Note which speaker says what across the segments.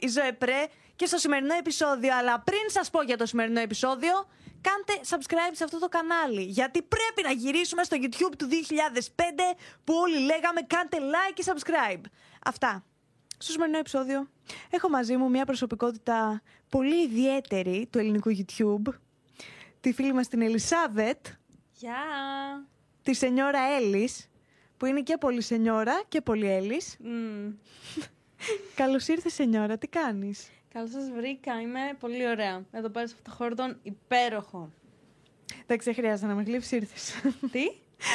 Speaker 1: η Ζωέ Πρέ και στο σημερινό επεισόδιο. Αλλά πριν σας πω για το σημερινό επεισόδιο, κάντε subscribe σε αυτό το κανάλι. Γιατί πρέπει να γυρίσουμε στο YouTube του 2005 που όλοι λέγαμε κάντε like και subscribe. Αυτά. Στο σημερινό επεισόδιο έχω μαζί μου μια προσωπικότητα πολύ ιδιαίτερη του ελληνικού YouTube. Τη φίλη μας την Ελισάβετ,
Speaker 2: Γεια!
Speaker 1: τη σενιόρα Έλλης, που είναι και πολύ σενιόρα και πολύ Έλλης.
Speaker 2: Μμμ.
Speaker 1: Καλώς ήρθες σενιόρα, τι κάνεις;
Speaker 2: Καλώς σας βρήκα, είμαι πολύ ωραία. Εδώ πέρα σε αυτό το χώρο τον υπέροχο.
Speaker 1: Εντάξει, δεν χρειάζεται να με γλύψεις, ήρθες.
Speaker 2: Τι;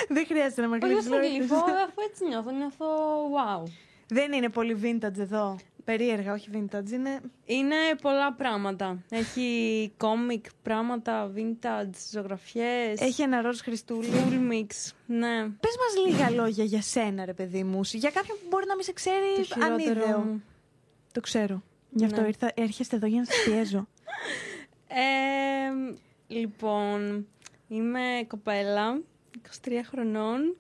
Speaker 1: δεν χρειάζεται να με
Speaker 2: Όχι,
Speaker 1: γλύψεις.
Speaker 2: δεν
Speaker 1: λέω,
Speaker 2: θα
Speaker 1: ήρθες.
Speaker 2: γλυφώ, αφού έτσι νιώθω, νιώθω wow.
Speaker 1: Δεν είναι πολύ vintage εδώ. Περίεργα, όχι vintage. Είναι...
Speaker 2: Είναι πολλά πράγματα. Έχει κόμικ, πράγματα, vintage, ζωγραφιές,
Speaker 1: Έχει ένα ροζ Χριστούλη.
Speaker 2: full mix. Ναι.
Speaker 1: Πες μας λίγα λόγια για σένα, ρε παιδί μου. Για κάποιον που μπορεί να μην σε ξέρει
Speaker 2: Το χειρότερο
Speaker 1: ανίδεο.
Speaker 2: μου.
Speaker 1: Το ξέρω. Γι' αυτό
Speaker 2: Ναι.
Speaker 1: ήρθα, έρχεστε εδώ για να σας πιέζω.
Speaker 2: Ε, λοιπόν, είμαι κοπέλα, 23 χρονών.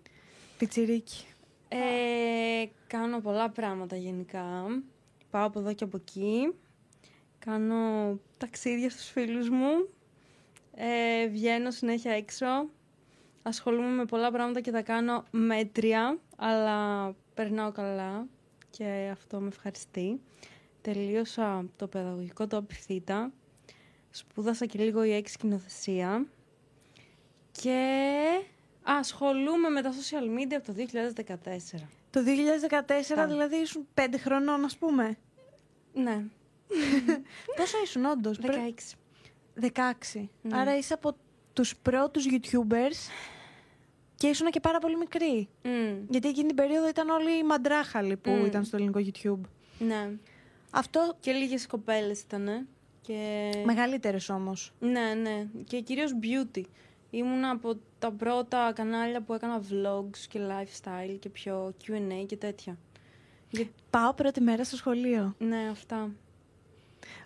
Speaker 1: Πιτσιρίκι.
Speaker 2: Ε, κάνω πολλά πράγματα γενικά. Πάω από εδώ και από εκεί. Κάνω ταξίδια στους φίλους μου. Ε, βγαίνω συνέχεια έξω. Ασχολούμαι με πολλά πράγματα και τα κάνω μέτρια, αλλά περνάω καλά και αυτό με ευχαριστεί. Τελείωσα το παιδαγωγικό το Θήτα. Σπούδασα και λίγο η σκηνοθεσία. Και ασχολούμαι με τα social media από το 2014.
Speaker 1: Το 2014
Speaker 2: Πάμε.
Speaker 1: δηλαδή ήσουν 5 χρονών, ας πούμε.
Speaker 2: Ναι,
Speaker 1: Πόσο ήσουν όντως.
Speaker 2: 16.
Speaker 1: 16.
Speaker 2: Ναι.
Speaker 1: Άρα είσαι από τους πρώτους YouTubers και ήσουν και πάρα πολύ μικρή.
Speaker 2: Μμ,
Speaker 1: Γιατί εκείνη την περίοδο ήταν όλοι οι μαντράχαλοι που
Speaker 2: Μμ.
Speaker 1: ήταν στο ελληνικό YouTube.
Speaker 2: ναι.
Speaker 1: Αυτό
Speaker 2: Και λίγες κοπέλες ήταν. Και...
Speaker 1: μεγαλύτερες όμως.
Speaker 2: Ναι, ναι. Και κυρίως beauty. Ήμουν από τα πρώτα κανάλια που έκανα vlogs και lifestyle και πιο Q&A και τέτοια. Για-
Speaker 1: Πάω πρώτη μέρα στο σχολείο.
Speaker 2: Ναι, αυτά.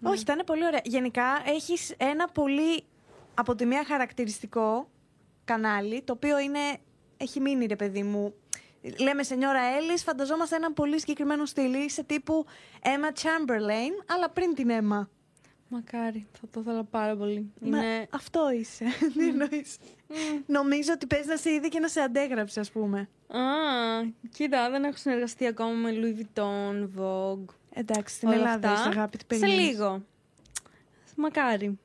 Speaker 1: Όχι, ήταν πολύ ωραία. Γενικά έχεις ένα πολύ από τη μία χαρακτηριστικό κανάλι, το οποίο είναι, έχει μείνει ρε παιδί μου. Λέμε σενιόρα Έλλης, φανταζόμαστε έναν πολύ συγκεκριμένο στυλ. Είσαι τύπου Emma Chamberlain, αλλά πριν την Emma.
Speaker 2: Μακάρι, θα το ήθελα πάρα πολύ.
Speaker 1: Μα,
Speaker 2: Είναι...
Speaker 1: αυτό είσαι. Τι εννοείς; Νομίζω ότι παίζει να σε είδε και να σε αντέγραψε, ας πούμε.
Speaker 2: Α, κοίτα, δεν έχω συνεργαστεί ακόμα με Louis Vuitton, Vogue.
Speaker 1: Εντάξει, στην
Speaker 2: όλα
Speaker 1: Ελλάδα
Speaker 2: αυτά.
Speaker 1: είσαι αγάπη τη
Speaker 2: Σε λίγο. Μακάρι.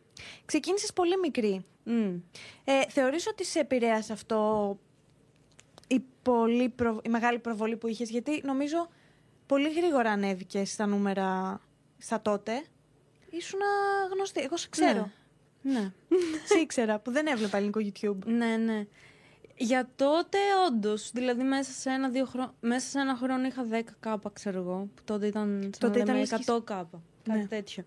Speaker 1: Ξεκίνησες πολύ μικρή.
Speaker 2: Μμ.
Speaker 1: Ε, θεωρείς ότι σε επηρέασε αυτό η, πολύ προ- η μεγάλη προβολή που είχες, γιατί νομίζω πολύ γρήγορα ανέβηκες στα νούμερα στα τότε. Ήσουν γνωστή. Εγώ σε ξέρω.
Speaker 2: Ναι.
Speaker 1: σε ήξερα που δεν έβλεπα ελληνικό YouTube.
Speaker 2: Ναι, ναι. Για τότε, όντως. Δηλαδή, μέσα σε ένα, δύο χρόνο, μέσα σε ένα χρόνο είχα 10 κάπα, ξέρω εγώ. Που τότε ήταν, σαν
Speaker 1: Τότε
Speaker 2: να
Speaker 1: ήταν
Speaker 2: λέμε,
Speaker 1: λες και
Speaker 2: 100 κάπα. Κάτι
Speaker 1: Ναι.
Speaker 2: τέτοιο.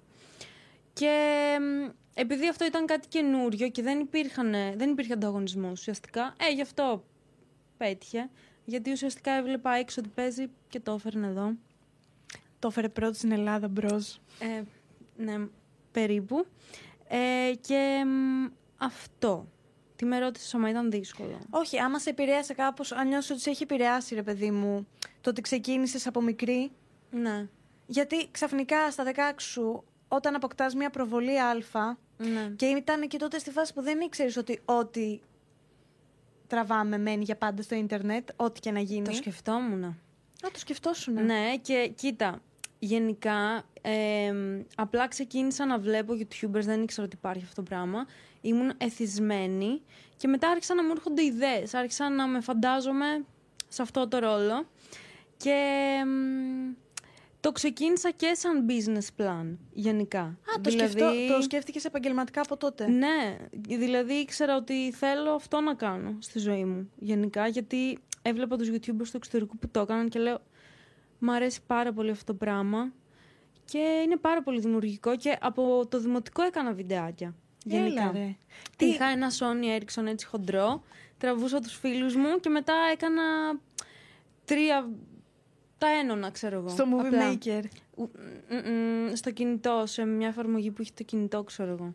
Speaker 2: Και μ, επειδή αυτό ήταν κάτι καινούριο και δεν, υπήρχαν, δεν υπήρχε ανταγωνισμός ουσιαστικά, ε, γι' αυτό πέτυχε. Γιατί ουσιαστικά έβλεπα έξω ότι παίζει και το έφερνε εδώ.
Speaker 1: Το έφερε πρώτος στην Ελλάδα μπρος.
Speaker 2: Ε, ναι, περίπου. Ε, και μ, αυτό. Τι με ρώτησες, άμα ήταν δύσκολο.
Speaker 1: Όχι, άμα σε επηρέασε κάπως, αν νιώσεις ότι σε έχει επηρεάσει, ρε παιδί μου, το ότι ξεκίνησες από μικρή.
Speaker 2: Ναι.
Speaker 1: Γιατί ξαφνικά στα 16 σου, όταν αποκτάς μια προβολή Α,
Speaker 2: ναι.
Speaker 1: Και ήταν και τότε στη φάση που δεν ήξερες ότι ό,τι τραβάμε μένει για πάντα στο ίντερνετ, ό,τι και να γίνει.
Speaker 2: Το σκεφτόμουν.
Speaker 1: Α, το σκεφτόσουν.
Speaker 2: Ναι, και κοίτα, γενικά εμ, απλά ξεκίνησα να βλέπω YouTubers, δεν ήξερα ότι υπάρχει αυτό το πράγμα. Ήμουν εθισμένη και μετά άρχισαν να μου έρχονται ιδέες, άρχισα να με φαντάζομαι σε αυτό το ρόλο και εμ, το ξεκίνησα και σαν business plan γενικά.
Speaker 1: Α, το, σκεφτώ, το σκέφτηκες επαγγελματικά από τότε;
Speaker 2: Ναι, δηλαδή ήξερα ότι θέλω αυτό να κάνω στη ζωή μου γενικά, γιατί έβλεπα τους YouTubers του εξωτερικού που το έκαναν και λέω μ' αρέσει πάρα πολύ αυτό το πράγμα και είναι πάρα πολύ δημιουργικό και από το δημοτικό έκανα βιντεάκια. Γενικά.
Speaker 1: Έλα, ρε.
Speaker 2: Τι...
Speaker 1: Τι-
Speaker 2: Είχα ένα Sony Ericsson έτσι χοντρό, τραβούσα τους φίλους μου και μετά έκανα τρία, τα ένωνα ξέρω εγώ.
Speaker 1: Στο Movie
Speaker 2: απλά.
Speaker 1: Maker.
Speaker 2: Ου- μ, μ, στο κινητό, σε μια εφαρμογή που έχει το κινητό, ξέρω εγώ.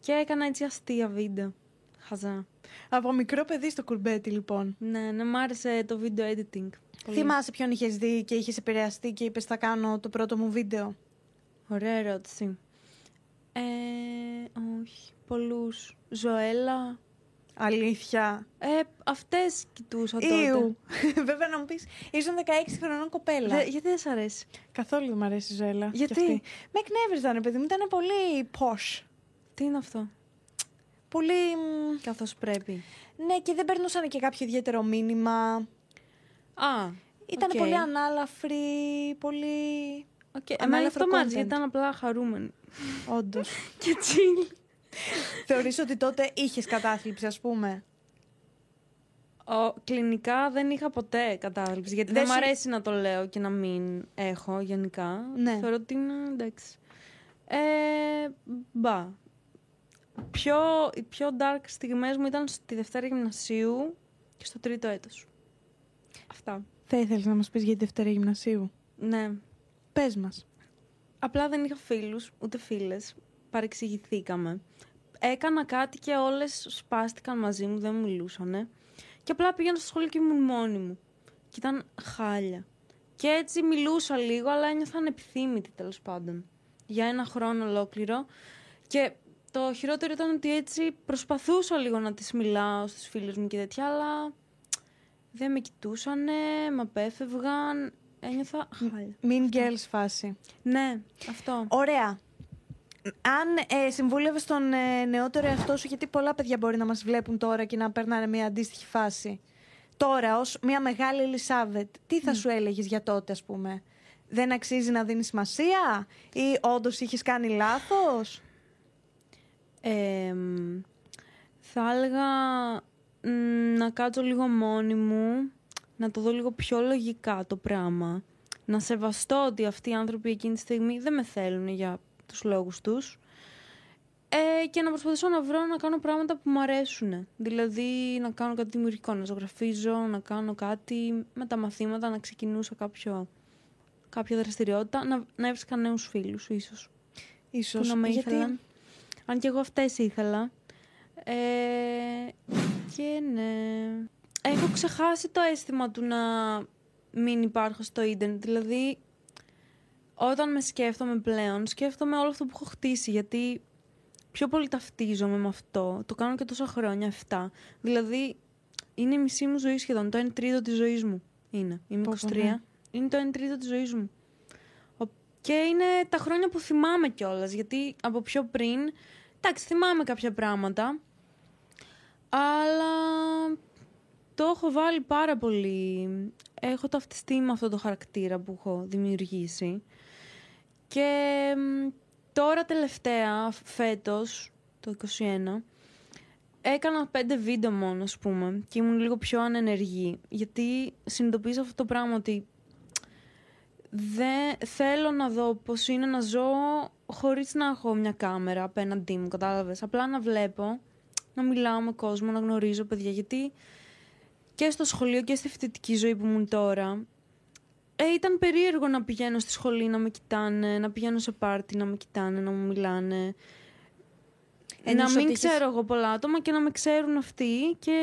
Speaker 2: Και έκανα έτσι αστεία βίντεο. Χαζά.
Speaker 1: Από μικρό παιδί στο κουρμπέτι, λοιπόν.
Speaker 2: Ναι, ναι, μ' άρεσε το βίντεο editing. Πολύ.
Speaker 1: Θυμάσαι ποιον είχες δει και είχες επηρεαστεί και είπες: Θα κάνω το πρώτο μου βίντεο.
Speaker 2: Ωραία ερώτηση. Ε, όχι. Πολλούς. Ζωέλα.
Speaker 1: Αλήθεια.
Speaker 2: Ε, αυτές κοιτούσα τότε.
Speaker 1: Ήου. Βέβαια να μου πεις, ήσουν 16 χρονών κοπέλα.
Speaker 2: Δε- γιατί δεν σ' αρέσει;
Speaker 1: Καθόλου δεν μου αρέσει η Ζωέλα. κι
Speaker 2: Γιατί;
Speaker 1: αυτή. Με εκνεύριζαν, παιδί μου. Ήταν πολύ posh.
Speaker 2: Τι είναι αυτό;
Speaker 1: Πολύ. μ,
Speaker 2: Καθώς πρέπει.
Speaker 1: Ναι, και δεν περνούσαν και κάποιο ιδιαίτερο μήνυμα.
Speaker 2: Α,
Speaker 1: Ήταν
Speaker 2: οκ.
Speaker 1: πολύ ανάλαφροι, πολύ.
Speaker 2: Οκ. Εμένα
Speaker 1: Ανάλαφρο
Speaker 2: αυτό μ' άρεσε,
Speaker 1: content.
Speaker 2: γιατί ήταν απλά χαρούμενοι.
Speaker 1: Όντως.
Speaker 2: Και chill.
Speaker 1: Θεωρείς ότι τότε είχες κατάθλιψη, ας πούμε;
Speaker 2: Ο, κλινικά δεν είχα ποτέ κατάθλιψη. Γιατί
Speaker 1: Δεν
Speaker 2: δεν,
Speaker 1: σου-
Speaker 2: μου αρέσει να το λέω και να μην έχω γενικά.
Speaker 1: Ναι.
Speaker 2: Θεωρώ ότι είναι εντάξει. Ε, μπα. Πιο, οι πιο dark στιγμές μου ήταν στη Δευτέρα Γυμνασίου και στο τρίτο έτος. Αυτά.
Speaker 1: Θα ήθελες να μας πεις για τη Δευτέρα Γυμνασίου;
Speaker 2: Ναι.
Speaker 1: Πες μας.
Speaker 2: Απλά δεν είχα φίλους, ούτε φίλες. Παρεξηγηθήκαμε. Έκανα κάτι και όλες σπάστηκαν μαζί μου, δεν μιλούσανε. Και απλά πήγαινα στο σχολείο και ήμουν μόνη μου. Και ήταν χάλια. Και έτσι μιλούσα λίγο, αλλά ένιωθα ανεπιθύμητη τέλος πάντων. Για ένα χρόνο ολόκληρο. Και το χειρότερο ήταν ότι έτσι προσπαθούσα λίγο να τις μιλάω στους φίλους μου και τέτοια, αλλά δεν με κοιτούσανε, με απέφευγαν. Ένιωθα χάλια.
Speaker 1: Mean girls φάση.
Speaker 2: Ναι, αυτό.
Speaker 1: Ωραία. Αν ε, συμβούλευες τον ε, νεότερο εαυτό σου, γιατί πολλά παιδιά μπορεί να μας βλέπουν τώρα και να περνάνε μια αντίστοιχη φάση. Τώρα, ως μια μεγάλη Ελισάβετ, τι θα σου έλεγες για τότε, ας πούμε; Δεν αξίζει να δίνεις σημασία, ή όντως είχες κάνει λάθος;
Speaker 2: Ε, μ, θα έλεγα μ, να κάτσω λίγο μόνη μου, να το δω λίγο πιο λογικά το πράγμα. Να σεβαστώ ότι αυτοί οι άνθρωποι εκείνη τη στιγμή δεν με θέλουν για τους λόγους τους. Ε, και να προσπαθήσω να βρω να κάνω πράγματα που μου αρέσουν. Δηλαδή να κάνω κάτι δημιουργικό, να ζωγραφίζω, να κάνω κάτι με τα μαθήματα, να ξεκινούσα κάποιο, κάποια δραστηριότητα, να, να έβρισκα νέους φίλους ίσως
Speaker 1: Ίσως.
Speaker 2: που να με
Speaker 1: γιατί...
Speaker 2: ήθελαν. Αν και εγώ αυτές ήθελα. Ε, και ναι. Έχω ξεχάσει το αίσθημα του να μην υπάρχω στο ίντερνετ. Δηλαδή, όταν με σκέφτομαι πλέον, σκέφτομαι όλο αυτό που έχω χτίσει. Γιατί πιο πολύ ταυτίζομαι με αυτό. Το κάνω και τόσα χρόνια, 7. Δηλαδή, είναι η μισή μου ζωή σχεδόν. Το 1 τρίτο της ζωής μου είναι. Είμαι
Speaker 1: Πω,
Speaker 2: 23.
Speaker 1: πω, ναι.
Speaker 2: Είναι το 1 τρίτο της ζωής μου. Ο- Και είναι τα χρόνια που θυμάμαι κιόλας, γιατί από πιο πριν, εντάξει, θυμάμαι κάποια πράγματα, αλλά το έχω βάλει πάρα πολύ. Έχω ταυτιστεί με αυτό το χαρακτήρα που έχω δημιουργήσει. Και μ, τώρα τελευταία, φέτος, το 21, έκανα πέντε βίντεο μόνο, ας πούμε, και ήμουν λίγο πιο ανενεργή. Γιατί συνειδητοποίησα αυτό το πράγμα ότι δεν θέλω να δω πώς είναι να ζω χωρίς να έχω μια κάμερα απέναντί μου, κατάλαβες. Απλά να βλέπω, να μιλάω με κόσμο, να γνωρίζω παιδιά. Γιατί και στο σχολείο και στη φοιτητική ζωή που ήμουν τώρα, ε, ήταν περίεργο να πηγαίνω στη σχολή να με κοιτάνε, να πηγαίνω σε πάρτι να με κοιτάνε, να μου μιλάνε.
Speaker 1: Ένιωσες
Speaker 2: να μην
Speaker 1: ότι είχες-
Speaker 2: ξέρω εγώ πολλά άτομα και να με ξέρουν αυτοί και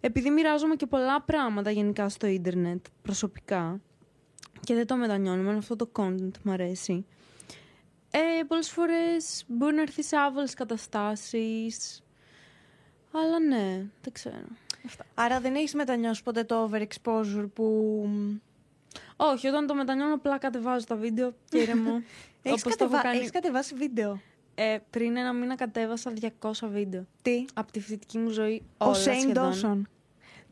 Speaker 2: επειδή μοιράζομαι και πολλά πράγματα γενικά στο ίντερνετ προσωπικά και δεν το μετανιώνω, εμένα αυτό το content μου αρέσει. Ε, πολλές φορές μπορεί να έρθεις σε άβολες καταστάσεις, αλλά ναι, δεν ξέρω. Αυτά.
Speaker 1: Άρα δεν έχεις μετανιώσεις ποτέ το overexposure που.
Speaker 2: Όχι, όταν το μετανιώνω απλά κατεβάζω τα βίντεο και ηρεμώ.
Speaker 1: Έχεις,
Speaker 2: Όπως το έχω
Speaker 1: κατεβα...
Speaker 2: κάνει.
Speaker 1: έχεις κατεβάσει βίντεο;
Speaker 2: Ε, πριν ένα μήνα κατέβασα 200 βίντεο.
Speaker 1: Τι;
Speaker 2: Από τη φοιτητική μου ζωή
Speaker 1: Ο
Speaker 2: όλα
Speaker 1: Shane
Speaker 2: σχεδόν.
Speaker 1: Dawson.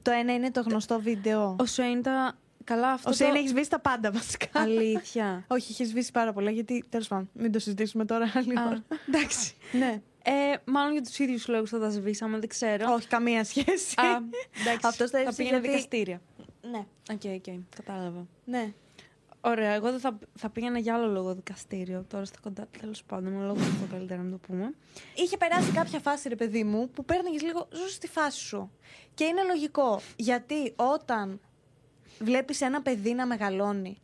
Speaker 1: Το ένα είναι το γνωστό βίντεο.
Speaker 2: Ο Shane τα... Καλά αυτό
Speaker 1: Ο Shane
Speaker 2: το...
Speaker 1: έχεις σβήσει τα πάντα βασικά.
Speaker 2: Αλήθεια.
Speaker 1: Όχι, έχεις σβήσει πάρα πολλά γιατί. Τέλος πάντων, μην το συζητήσουμε τώρα άλλη
Speaker 2: Α,
Speaker 1: ώρα.
Speaker 2: εντάξει.
Speaker 1: Ναι.
Speaker 2: Ε, μάλλον για τους ίδιους λόγους θα τα σβήσαμε, δεν ξέρω.
Speaker 1: Όχι, καμία σχέση.
Speaker 2: Α, εντάξει.
Speaker 1: Αυτός τα έσβησε
Speaker 2: πήγαινε
Speaker 1: γιατί-
Speaker 2: δικαστήρια.
Speaker 1: ναι.
Speaker 2: Οκ, οκ, κατάλαβα.
Speaker 1: ναι.
Speaker 2: Ωραία, εγώ δεν θα, θα πήγαινα για άλλο λόγο δικαστήριο. Τώρα στα κοντά, τέλος πάντων, με λόγο αυτό καλύτερα να το πούμε.
Speaker 1: Είχε περάσει κάποια φάση, ρε παιδί μου, που παίρνει λίγο ζω στη φάση σου. Και είναι λογικό. Γιατί όταν βλέπεις ένα παιδί να μεγαλώνει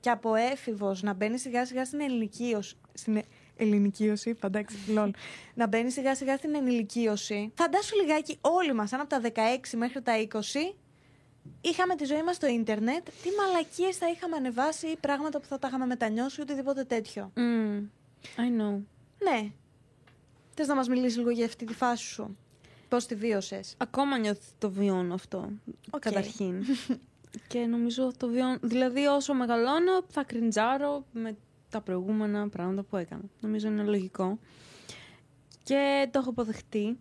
Speaker 1: και από έφηβος να μπαίνει σιγά σιγά στην ενηλικίωση. Στην ε- ελληνικίωση, είπα, εντάξει, lol. να μπαίνει σιγά σιγά στην ενηλικίωση. Φαντάσου λιγάκι όλοι μας, αν από τα 16 μέχρι τα 20 είχαμε τη ζωή μας στο ίντερνετ, τι μαλακίες θα είχαμε ανεβάσει ή πράγματα που θα τα είχαμε μετανιώσει ή οτιδήποτε τέτοιο.
Speaker 2: Mm, I know.
Speaker 1: Ναι. Θες να μας μιλήσεις λίγο για αυτή τη φάση σου; Πώς τη βίωσες;
Speaker 2: Ακόμα νιώθω ότι το βιώνω αυτό.
Speaker 1: Οκ.
Speaker 2: Καταρχήν. και νομίζω το βιώνω. Δηλαδή, όσο μεγαλώνω, θα κριντζάρω με τα προηγούμενα πράγματα που έκανα. Νομίζω είναι λογικό. Και το έχω αποδεχτεί.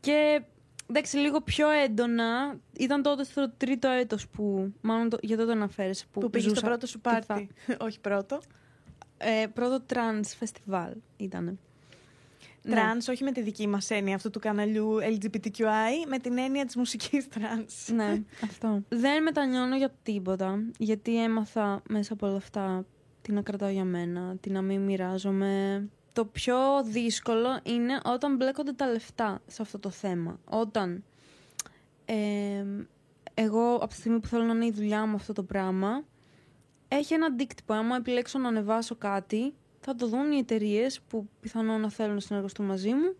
Speaker 2: Και εντάξει, λίγο πιο έντονα ήταν τότε στο τρίτο έτος που. Μάλλον το, για τότε αναφέρεσαι. Που,
Speaker 1: Που πήγες στο
Speaker 2: ζούσα
Speaker 1: πρώτο σου
Speaker 2: τη φα-
Speaker 1: πάρτι. Όχι πρώτο.
Speaker 2: Ε, πρώτο trance φεστιβάλ ήταν.
Speaker 1: Τρανς, όχι με τη δική μας έννοια αυτού του καναλιού LGBTQI, με την έννοια της μουσικής trance.
Speaker 2: Ναι, αυτό. Δεν μετανιώνω για τίποτα, γιατί έμαθα μέσα από όλα αυτά τι να κρατάω για μένα, τι να μην μοιράζομαι. Το πιο δύσκολο είναι όταν μπλέκονται τα λεφτά σε αυτό το θέμα. Όταν ε, εγώ από τη στιγμή που θέλω να είναι η δουλειά μου αυτό το πράγμα, έχει ένα αντίκτυπο. Άμα επιλέξω να ανεβάσω κάτι, θα το δουν οι εταιρείες που πιθανόν να θέλουν να συνεργαστούν μαζί μου.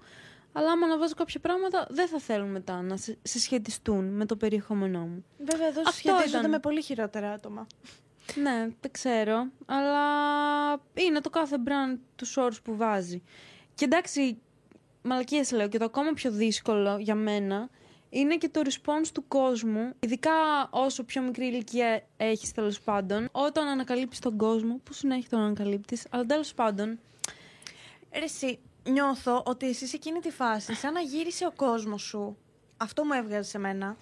Speaker 2: Αλλά άμα ανεβάζω κάποια πράγματα, δεν θα θέλουν μετά να σε- συσχετιστούν με το περιεχόμενό μου.
Speaker 1: Βέβαια, εδώ
Speaker 2: Αυτό
Speaker 1: σχετίζονται
Speaker 2: ήταν.
Speaker 1: με πολύ χειρότερα άτομα.
Speaker 2: Ναι, δεν ξέρω. Αλλά είναι το κάθε brand τους shorts που βάζει. Και εντάξει, μαλακίες λέω, και το ακόμα πιο δύσκολο για μένα είναι και το response του κόσμου, ειδικά όσο πιο μικρή ηλικία έχεις τέλος πάντων, όταν ανακαλύπτεις τον κόσμο, που συνέχεια τον ανακαλύπτεις, αλλά τέλος πάντων,
Speaker 1: Ρε εσύ, νιώθω ότι εσύ σε εκείνη τη φάση, σαν να γύρισε ο κόσμος σου. Αυτό μου έβγαζε σε μένα.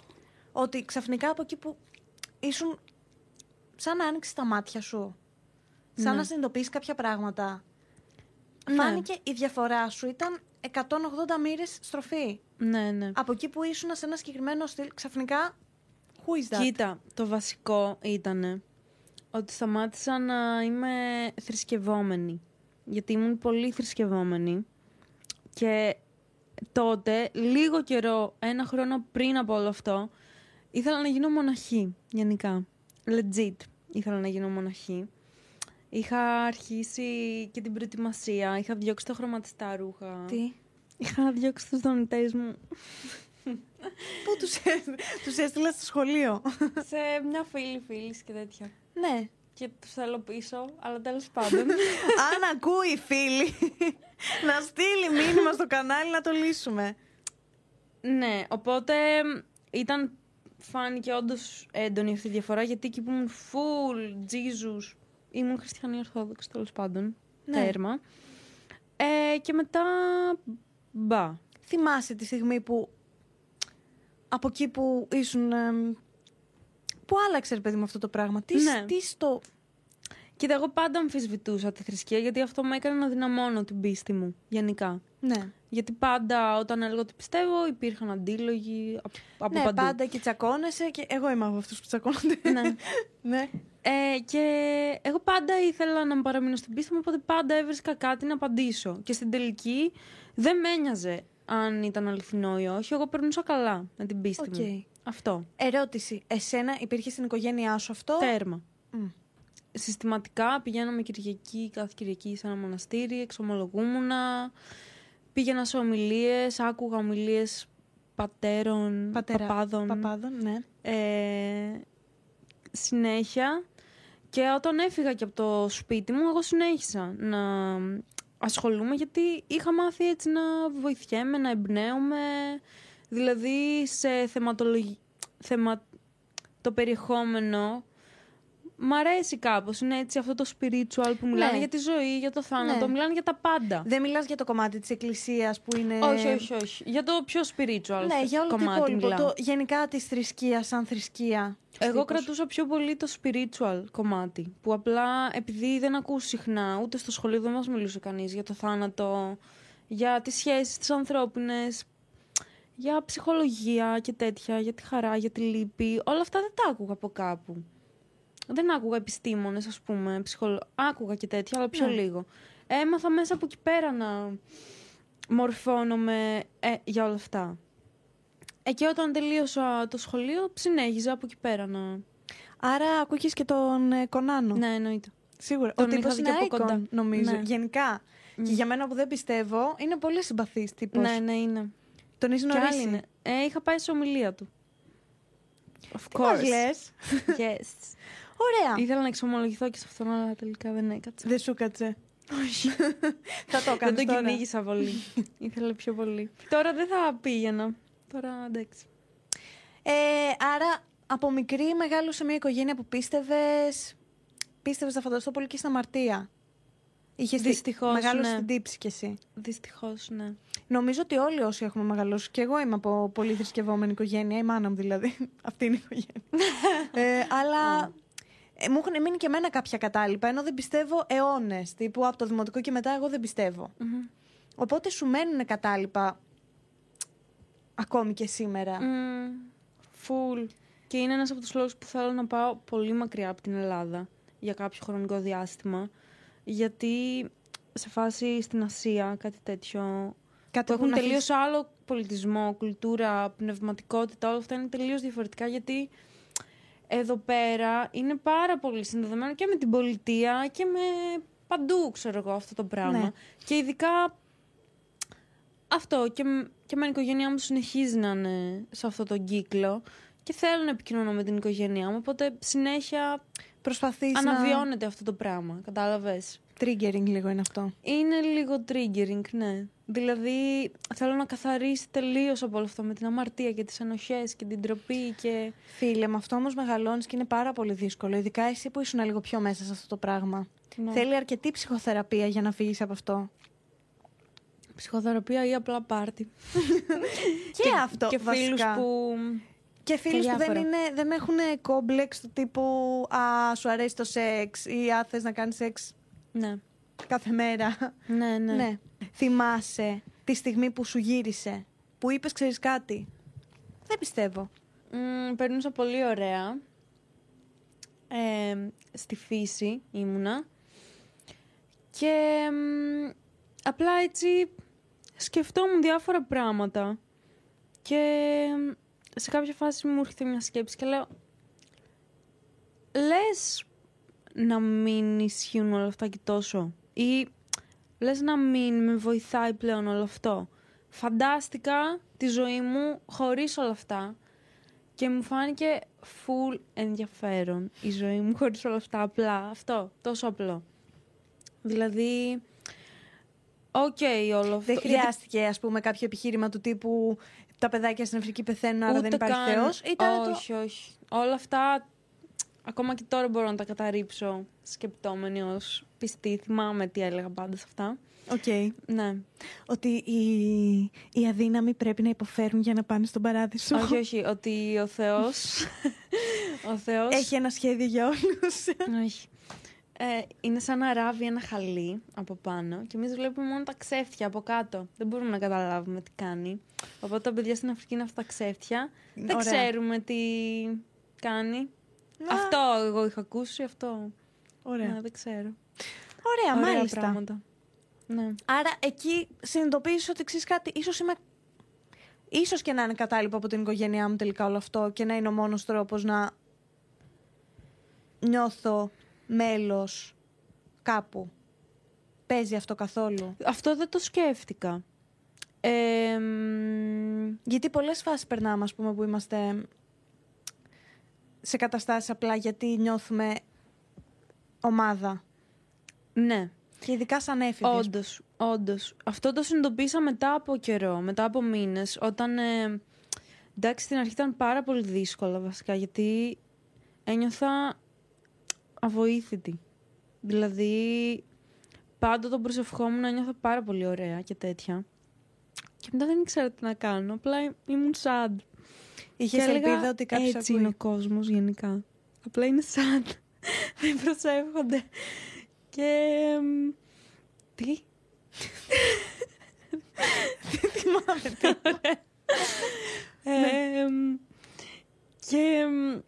Speaker 1: Ότι ξαφνικά από εκεί που ήσουν. Σαν να άνοιξες τα μάτια σου. Σαν
Speaker 2: Ναι.
Speaker 1: να συνειδητοποιήσει κάποια πράγματα.
Speaker 2: Ναι.
Speaker 1: Φάνηκε η διαφορά σου ήταν 180 μοίρες στροφή.
Speaker 2: ναι, ναι.
Speaker 1: Από εκεί που ήσουν σε ένα συγκεκριμένο στυλ, ξαφνικά. Who is that?
Speaker 2: Κοίτα, το βασικό ήταν ότι σταμάτησα να είμαι θρησκευόμενη. Γιατί ήμουν πολύ θρησκευόμενη. Και τότε, λίγο καιρό, ένα χρόνο πριν από όλο αυτό, ήθελα να γίνω μοναχή, γενικά. Legit, ήθελα να γίνω μοναχή. Είχα αρχίσει και την προετοιμασία, είχα διώξει τα χρωματιστά ρούχα.
Speaker 1: Τι;
Speaker 2: Είχα διώξει τους δονητές μου
Speaker 1: Πού τους τους έστειλες στο σχολείο;
Speaker 2: σε μια φίλη φίλης και τέτοια.
Speaker 1: ναι.
Speaker 2: Και τους θέλω πίσω, αλλά τέλος πάντων.
Speaker 1: Αν ακούει φίλη, να στείλει μήνυμα στο κανάλι να το λύσουμε.
Speaker 2: ναι, οπότε ήταν. Φάνηκε όντως έντονη αυτή η διαφορά γιατί εκεί που ήμουν full Jesus, ήμουν χριστιανή Ορθόδοξη τέλος πάντων.
Speaker 1: Ναι.
Speaker 2: Τέρμα. Ε, και μετά. Μπα.
Speaker 1: Θυμάσαι τη στιγμή που από εκεί που ήσουν... εμ, που άλλαξε, ρε παιδί μου, αυτό το πράγμα; Τι,
Speaker 2: Ναι.
Speaker 1: τι στο...
Speaker 2: Κοίτα, εγώ πάντα αμφισβητούσα τη θρησκεία γιατί αυτό με έκανε να δυναμώνω την πίστη μου γενικά.
Speaker 1: Ναι,
Speaker 2: Γιατί πάντα όταν έλεγα ότι πιστεύω υπήρχαν αντίλογοι από, από
Speaker 1: ναι
Speaker 2: παντού.
Speaker 1: πάντα και τσακώνεσαι και εγώ είμαι από αυτούς που τσακώνονται.
Speaker 2: ναι.
Speaker 1: ναι.
Speaker 2: Ε, και εγώ πάντα ήθελα να μου παραμείνω στην πίστη μου, οπότε πάντα έβρισκα κάτι να απαντήσω. Και στην τελική δεν με ένοιαζε αν ήταν αληθινό ή όχι. Εγώ περνούσα καλά με την πίστη
Speaker 1: Οκ.
Speaker 2: μου. Αυτό.
Speaker 1: Ερώτηση. Εσένα υπήρχε στην οικογένειά σου αυτό;
Speaker 2: Τέρμα.
Speaker 1: Μμ.
Speaker 2: Συστηματικά πηγαίναμε Κυριακή, κάθε Κυριακή σε ένα μοναστήρι, εξομολογούμουνα. Πήγαινα σε ομιλίες, άκουγα ομιλίες πατέρων,
Speaker 1: Πατέρα,
Speaker 2: παπάδων.
Speaker 1: Παπάδων, ναι.
Speaker 2: ε, συνέχεια και όταν έφυγα και από το σπίτι μου εγώ συνέχισα να ασχολούμαι γιατί είχα μάθει έτσι να βοηθιέμαι, να εμπνέομαι δηλαδή σε θεματολογι... θεμα... το περιεχόμενο Μ' αρέσει κάπως, είναι έτσι αυτό το spiritual που μιλάνε
Speaker 1: Ναι.
Speaker 2: για τη ζωή, για το θάνατο,
Speaker 1: Ναι.
Speaker 2: μιλάνε για τα πάντα.
Speaker 1: Δεν μιλάς για το κομμάτι της εκκλησίας που είναι...
Speaker 2: Όχι, όχι, όχι. Για το πιο spiritual
Speaker 1: Ναι, για όλο το
Speaker 2: κομμάτι
Speaker 1: υπόλοιπο.
Speaker 2: μιλάω.
Speaker 1: Το, γενικά της θρησκείας σαν θρησκεία.
Speaker 2: Εγώ
Speaker 1: Τύπους.
Speaker 2: κρατούσα πιο πολύ το spiritual κομμάτι. Που απλά επειδή δεν ακούς συχνά, ούτε στο σχολείο δεν μας μιλούσε κανείς για το θάνατο, για τις σχέσεις τις ανθρώπινες, για ψυχολογία και τέτοια, για τη χαρά, για τη λύπη. Όλα αυτά δεν τα άκουγα από κάπου. Δεν άκουγα επιστήμονες, ας πούμε, ψυχολο... άκουγα και τέτοια, αλλά πιο
Speaker 1: Ναι.
Speaker 2: λίγο. Έμαθα μέσα από εκεί πέρα να μορφώνομαι ε, για όλα αυτά. Ε, και όταν τελείωσα το σχολείο, συνέχιζα από εκεί πέρα να...
Speaker 1: Άρα ακούγες και τον ε, Κονάνο.
Speaker 2: Ναι, εννοείται.
Speaker 1: Σίγουρα.
Speaker 2: Τον
Speaker 1: ο τύπος
Speaker 2: είχα δει
Speaker 1: είναι
Speaker 2: και από
Speaker 1: icon,
Speaker 2: κοντά.
Speaker 1: νομίζω.
Speaker 2: Ναι.
Speaker 1: Γενικά.
Speaker 2: Μμ.
Speaker 1: Και για μένα που δεν πιστεύω, είναι πολύ συμπαθής τύπος.
Speaker 2: Ναι, ναι, είναι.
Speaker 1: Τον έχει
Speaker 2: Και άλλοι
Speaker 1: γνωρίσει.
Speaker 2: είναι. Ε, είχα πάει σε ομιλία του. Of
Speaker 1: Τι μας
Speaker 2: course.
Speaker 1: λες;
Speaker 2: Yes.
Speaker 1: Ωραία.
Speaker 2: Ήθελα να εξομολογηθώ και σε αυτόν, αλλά τελικά δεν έκατσα.
Speaker 1: Δεν σου κάτσε.
Speaker 2: Όχι.
Speaker 1: Θα το
Speaker 2: δεν
Speaker 1: κάνεις
Speaker 2: τον
Speaker 1: τώρα.
Speaker 2: κυνήγησα πολύ. Ήθελα πιο πολύ. Τώρα δεν θα πήγαινα. Τώρα εντάξει.
Speaker 1: Ε, άρα, από μικρή μεγάλο σε μια οικογένεια που πίστευες... Πίστευες, θα φανταστώ, πολύ και στην αμαρτία. Είχες τη-
Speaker 2: Δυστυχώς,
Speaker 1: μεγάλωσε
Speaker 2: ναι.
Speaker 1: στην τύψη κι εσύ.
Speaker 2: Δυστυχώς, ναι.
Speaker 1: Νομίζω ότι όλοι όσοι έχουμε μεγαλώσει, και εγώ είμαι από πολύ θρησκευόμενη οικογένεια, η μάνα μου δηλαδή. Αυτή είναι η οικογένεια. ε, αλλά ε, μου έχουν μείνει και εμένα κάποια κατάλοιπα, ενώ δεν πιστεύω αιώνες. Τύπου από το δημοτικό και μετά, εγώ δεν πιστεύω.
Speaker 2: Μμμ.
Speaker 1: Οπότε σου μένουν κατάλοιπα ακόμη και σήμερα.
Speaker 2: Μμμ. Φουλ. Και είναι ένας από τους λόγους που θέλω να πάω πολύ μακριά από την Ελλάδα για κάποιο χρονικό διάστημα. Γιατί σε φάση στην Ασία, κάτι τέτοιο,
Speaker 1: Κάτι
Speaker 2: που έχουν
Speaker 1: να
Speaker 2: τελείως
Speaker 1: αφήσεις-
Speaker 2: άλλο πολιτισμό, κουλτούρα, πνευματικότητα, όλα αυτά είναι τελείως διαφορετικά γιατί εδώ πέρα είναι πάρα πολύ συνδεδεμένο και με την πολιτεία και με παντού, ξέρω εγώ, αυτό το πράγμα.
Speaker 1: Ναι.
Speaker 2: Και ειδικά αυτό και, μ- και με την οικογένειά μου συνεχίζει να είναι σε αυτό τον κύκλο και θέλω να επικοινωνώ με την οικογένειά μου, οπότε συνέχεια
Speaker 1: Προσπαθείς
Speaker 2: αναβιώνεται αυτό το πράγμα, κατάλαβες;
Speaker 1: να... Triggering λίγο είναι αυτό.
Speaker 2: Είναι λίγο triggering, ναι. Δηλαδή, θέλω να καθαρίσει τελείως από όλο αυτό με την αμαρτία και τις ενοχές και την τροπή και.
Speaker 1: Φίλε, με αυτό όμως μεγαλώνεις και είναι πάρα πολύ δύσκολο. Ειδικά εσύ που ήσουν λίγο πιο μέσα σε αυτό το πράγμα.
Speaker 2: Ναι.
Speaker 1: Θέλει αρκετή ψυχοθεραπεία για να φύγεις από αυτό.
Speaker 2: Ψυχοθεραπεία ή απλά πάρτι.
Speaker 1: Και, αυτό
Speaker 2: Και φίλους
Speaker 1: βασικά.
Speaker 2: που.
Speaker 1: Και φίλους που δεν,
Speaker 2: διάφορα.
Speaker 1: είναι, δεν έχουν κόμπλεξ του τύπου Α, σου αρέσει το σεξ ή Α, θες να κάνεις σεξ
Speaker 2: Ναι.
Speaker 1: κάθε μέρα.
Speaker 2: Ναι, ναι.
Speaker 1: ναι. Θυμάσαι τη στιγμή που σου γύρισε, που είπες, ξέρεις κάτι; Δεν πιστεύω.
Speaker 2: Μ, περνούσα πολύ ωραία. Ε, στη φύση ήμουνα. Και μ, απλά έτσι σκεφτόμουν διάφορα πράγματα. Και μ, σε κάποια φάση μου έρχεται μια σκέψη και λέω λες να μην ισχύουν όλα αυτά και τόσο ή λες να μην με βοηθάει πλέον όλο αυτό. Φαντάστηκα τη ζωή μου χωρίς όλα αυτά και μου φάνηκε full ενδιαφέρον η ζωή μου χωρίς όλα αυτά απλά. Αυτό, τόσο απλό. Δηλαδή, οκ όλο αυτό.
Speaker 1: Δεν
Speaker 2: Γιατί
Speaker 1: χρειάστηκε, ας πούμε, κάποιο επιχείρημα του τύπου Τα παιδάκια στην Αφρική πεθαίνουν, άρα δεν
Speaker 2: ούτε
Speaker 1: υπάρχει
Speaker 2: καν-
Speaker 1: Θεός. Ήταν το.
Speaker 2: όχι, όχι. Όλα αυτά, ακόμα και τώρα μπορώ να τα καταρρίψω σκεπτόμενη ως πιστή. Θυμάμαι τι έλεγα πάντα σε αυτά.
Speaker 1: Οκ.
Speaker 2: Ναι.
Speaker 1: Ότι οι, οι αδύναμοι πρέπει να υποφέρουν για να πάνε στον παράδεισο.
Speaker 2: όχι, όχι. Ότι ο Θεός... ο Θεός...
Speaker 1: Έχει ένα σχέδιο για όλους.
Speaker 2: Όχι. Ε, είναι σαν να ράβει ένα χαλί από πάνω και εμείς βλέπουμε μόνο τα ξέφτια από κάτω. Δεν μπορούμε να καταλάβουμε τι κάνει. Οπότε τα παιδιά στην Αφρική είναι αυτά τα ξέφτια. Δεν
Speaker 1: Ωραία.
Speaker 2: ξέρουμε τι κάνει.
Speaker 1: Α,
Speaker 2: Αυτό εγώ είχα ακούσει, αυτό.
Speaker 1: Ωραία.
Speaker 2: Ναι, δεν ξέρω.
Speaker 1: Ωραία,
Speaker 2: Ωραία
Speaker 1: μάλιστα.
Speaker 2: πράγματα. Ναι.
Speaker 1: Άρα εκεί συνειδητοποίησες ότι ξέρεις κάτι, ίσως είμαι. Ίσως και να είναι κατάλοιπο από την οικογένειά μου τελικά όλο αυτό και να είναι ο μόνος τρόπος να νιώθω μέλος κάπου. Παίζει αυτό καθόλου;
Speaker 2: Αυτό δεν το σκέφτηκα. Ε, μ,
Speaker 1: Γιατί πολλές φάσεις περνάμε, ας πούμε, που είμαστε σε καταστάσεις απλά γιατί νιώθουμε ομάδα.
Speaker 2: ναι.
Speaker 1: Και ειδικά σαν έφηβες.
Speaker 2: Όντως, όντως. Αυτό το συνειδητοποίησα μετά από καιρό, μετά από μήνες, όταν... Ε, εντάξει, στην αρχή ήταν πάρα πολύ δύσκολο βασικά, γιατί ένιωθα αβοήθητη. Δηλαδή, πάντα τον προσευχόμουν ένιωθα πάρα πολύ ωραία και τέτοια. Και μετά δεν ήξερα τι να κάνω, απλά ήμουν sad.
Speaker 1: Είχες
Speaker 2: Και έλεγα,
Speaker 1: ελπίδα ότι κάποιος
Speaker 2: Έτσι
Speaker 1: ακούει.
Speaker 2: είναι ο κόσμος γενικά. Απλά είναι sad. δεν προσεύχονται. Και... μ, Τι;
Speaker 1: θυμάμαι τι.
Speaker 2: Ε, μ, και μ,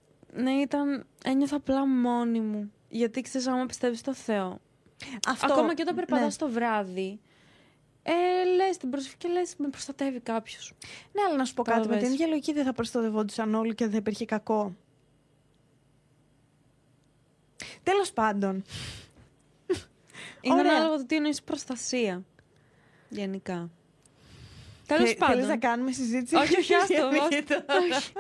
Speaker 2: ναι, ήταν. Ένιωθα απλά μόνη μου. Γιατί ξέρεις, άμα πιστεύεις στο Θεό.
Speaker 1: Αυτό,
Speaker 2: Ακόμα και όταν περπατάς
Speaker 1: ναι.
Speaker 2: το βράδυ. Ε, λες την προσευχή και λες, με προστατεύει κάποιος.
Speaker 1: Ναι, αλλά να σου πω κάτι. Με την
Speaker 2: Κατάλαβες.
Speaker 1: ίδια λογική δεν θα προστατευόντουσαν όλοι και δεν θα υπήρχε κακό. Τέλος πάντων.
Speaker 2: Είναι
Speaker 1: Ωραία.
Speaker 2: ανάλογο το τι εννοείς προστασία. Γενικά. Τέλος
Speaker 1: Θε-
Speaker 2: πάντων.
Speaker 1: Θέλεις να κάνουμε συζήτηση;
Speaker 2: Όχι, όχι, άστο,
Speaker 1: για
Speaker 2: άστο.
Speaker 1: μύθο.
Speaker 2: Όχι.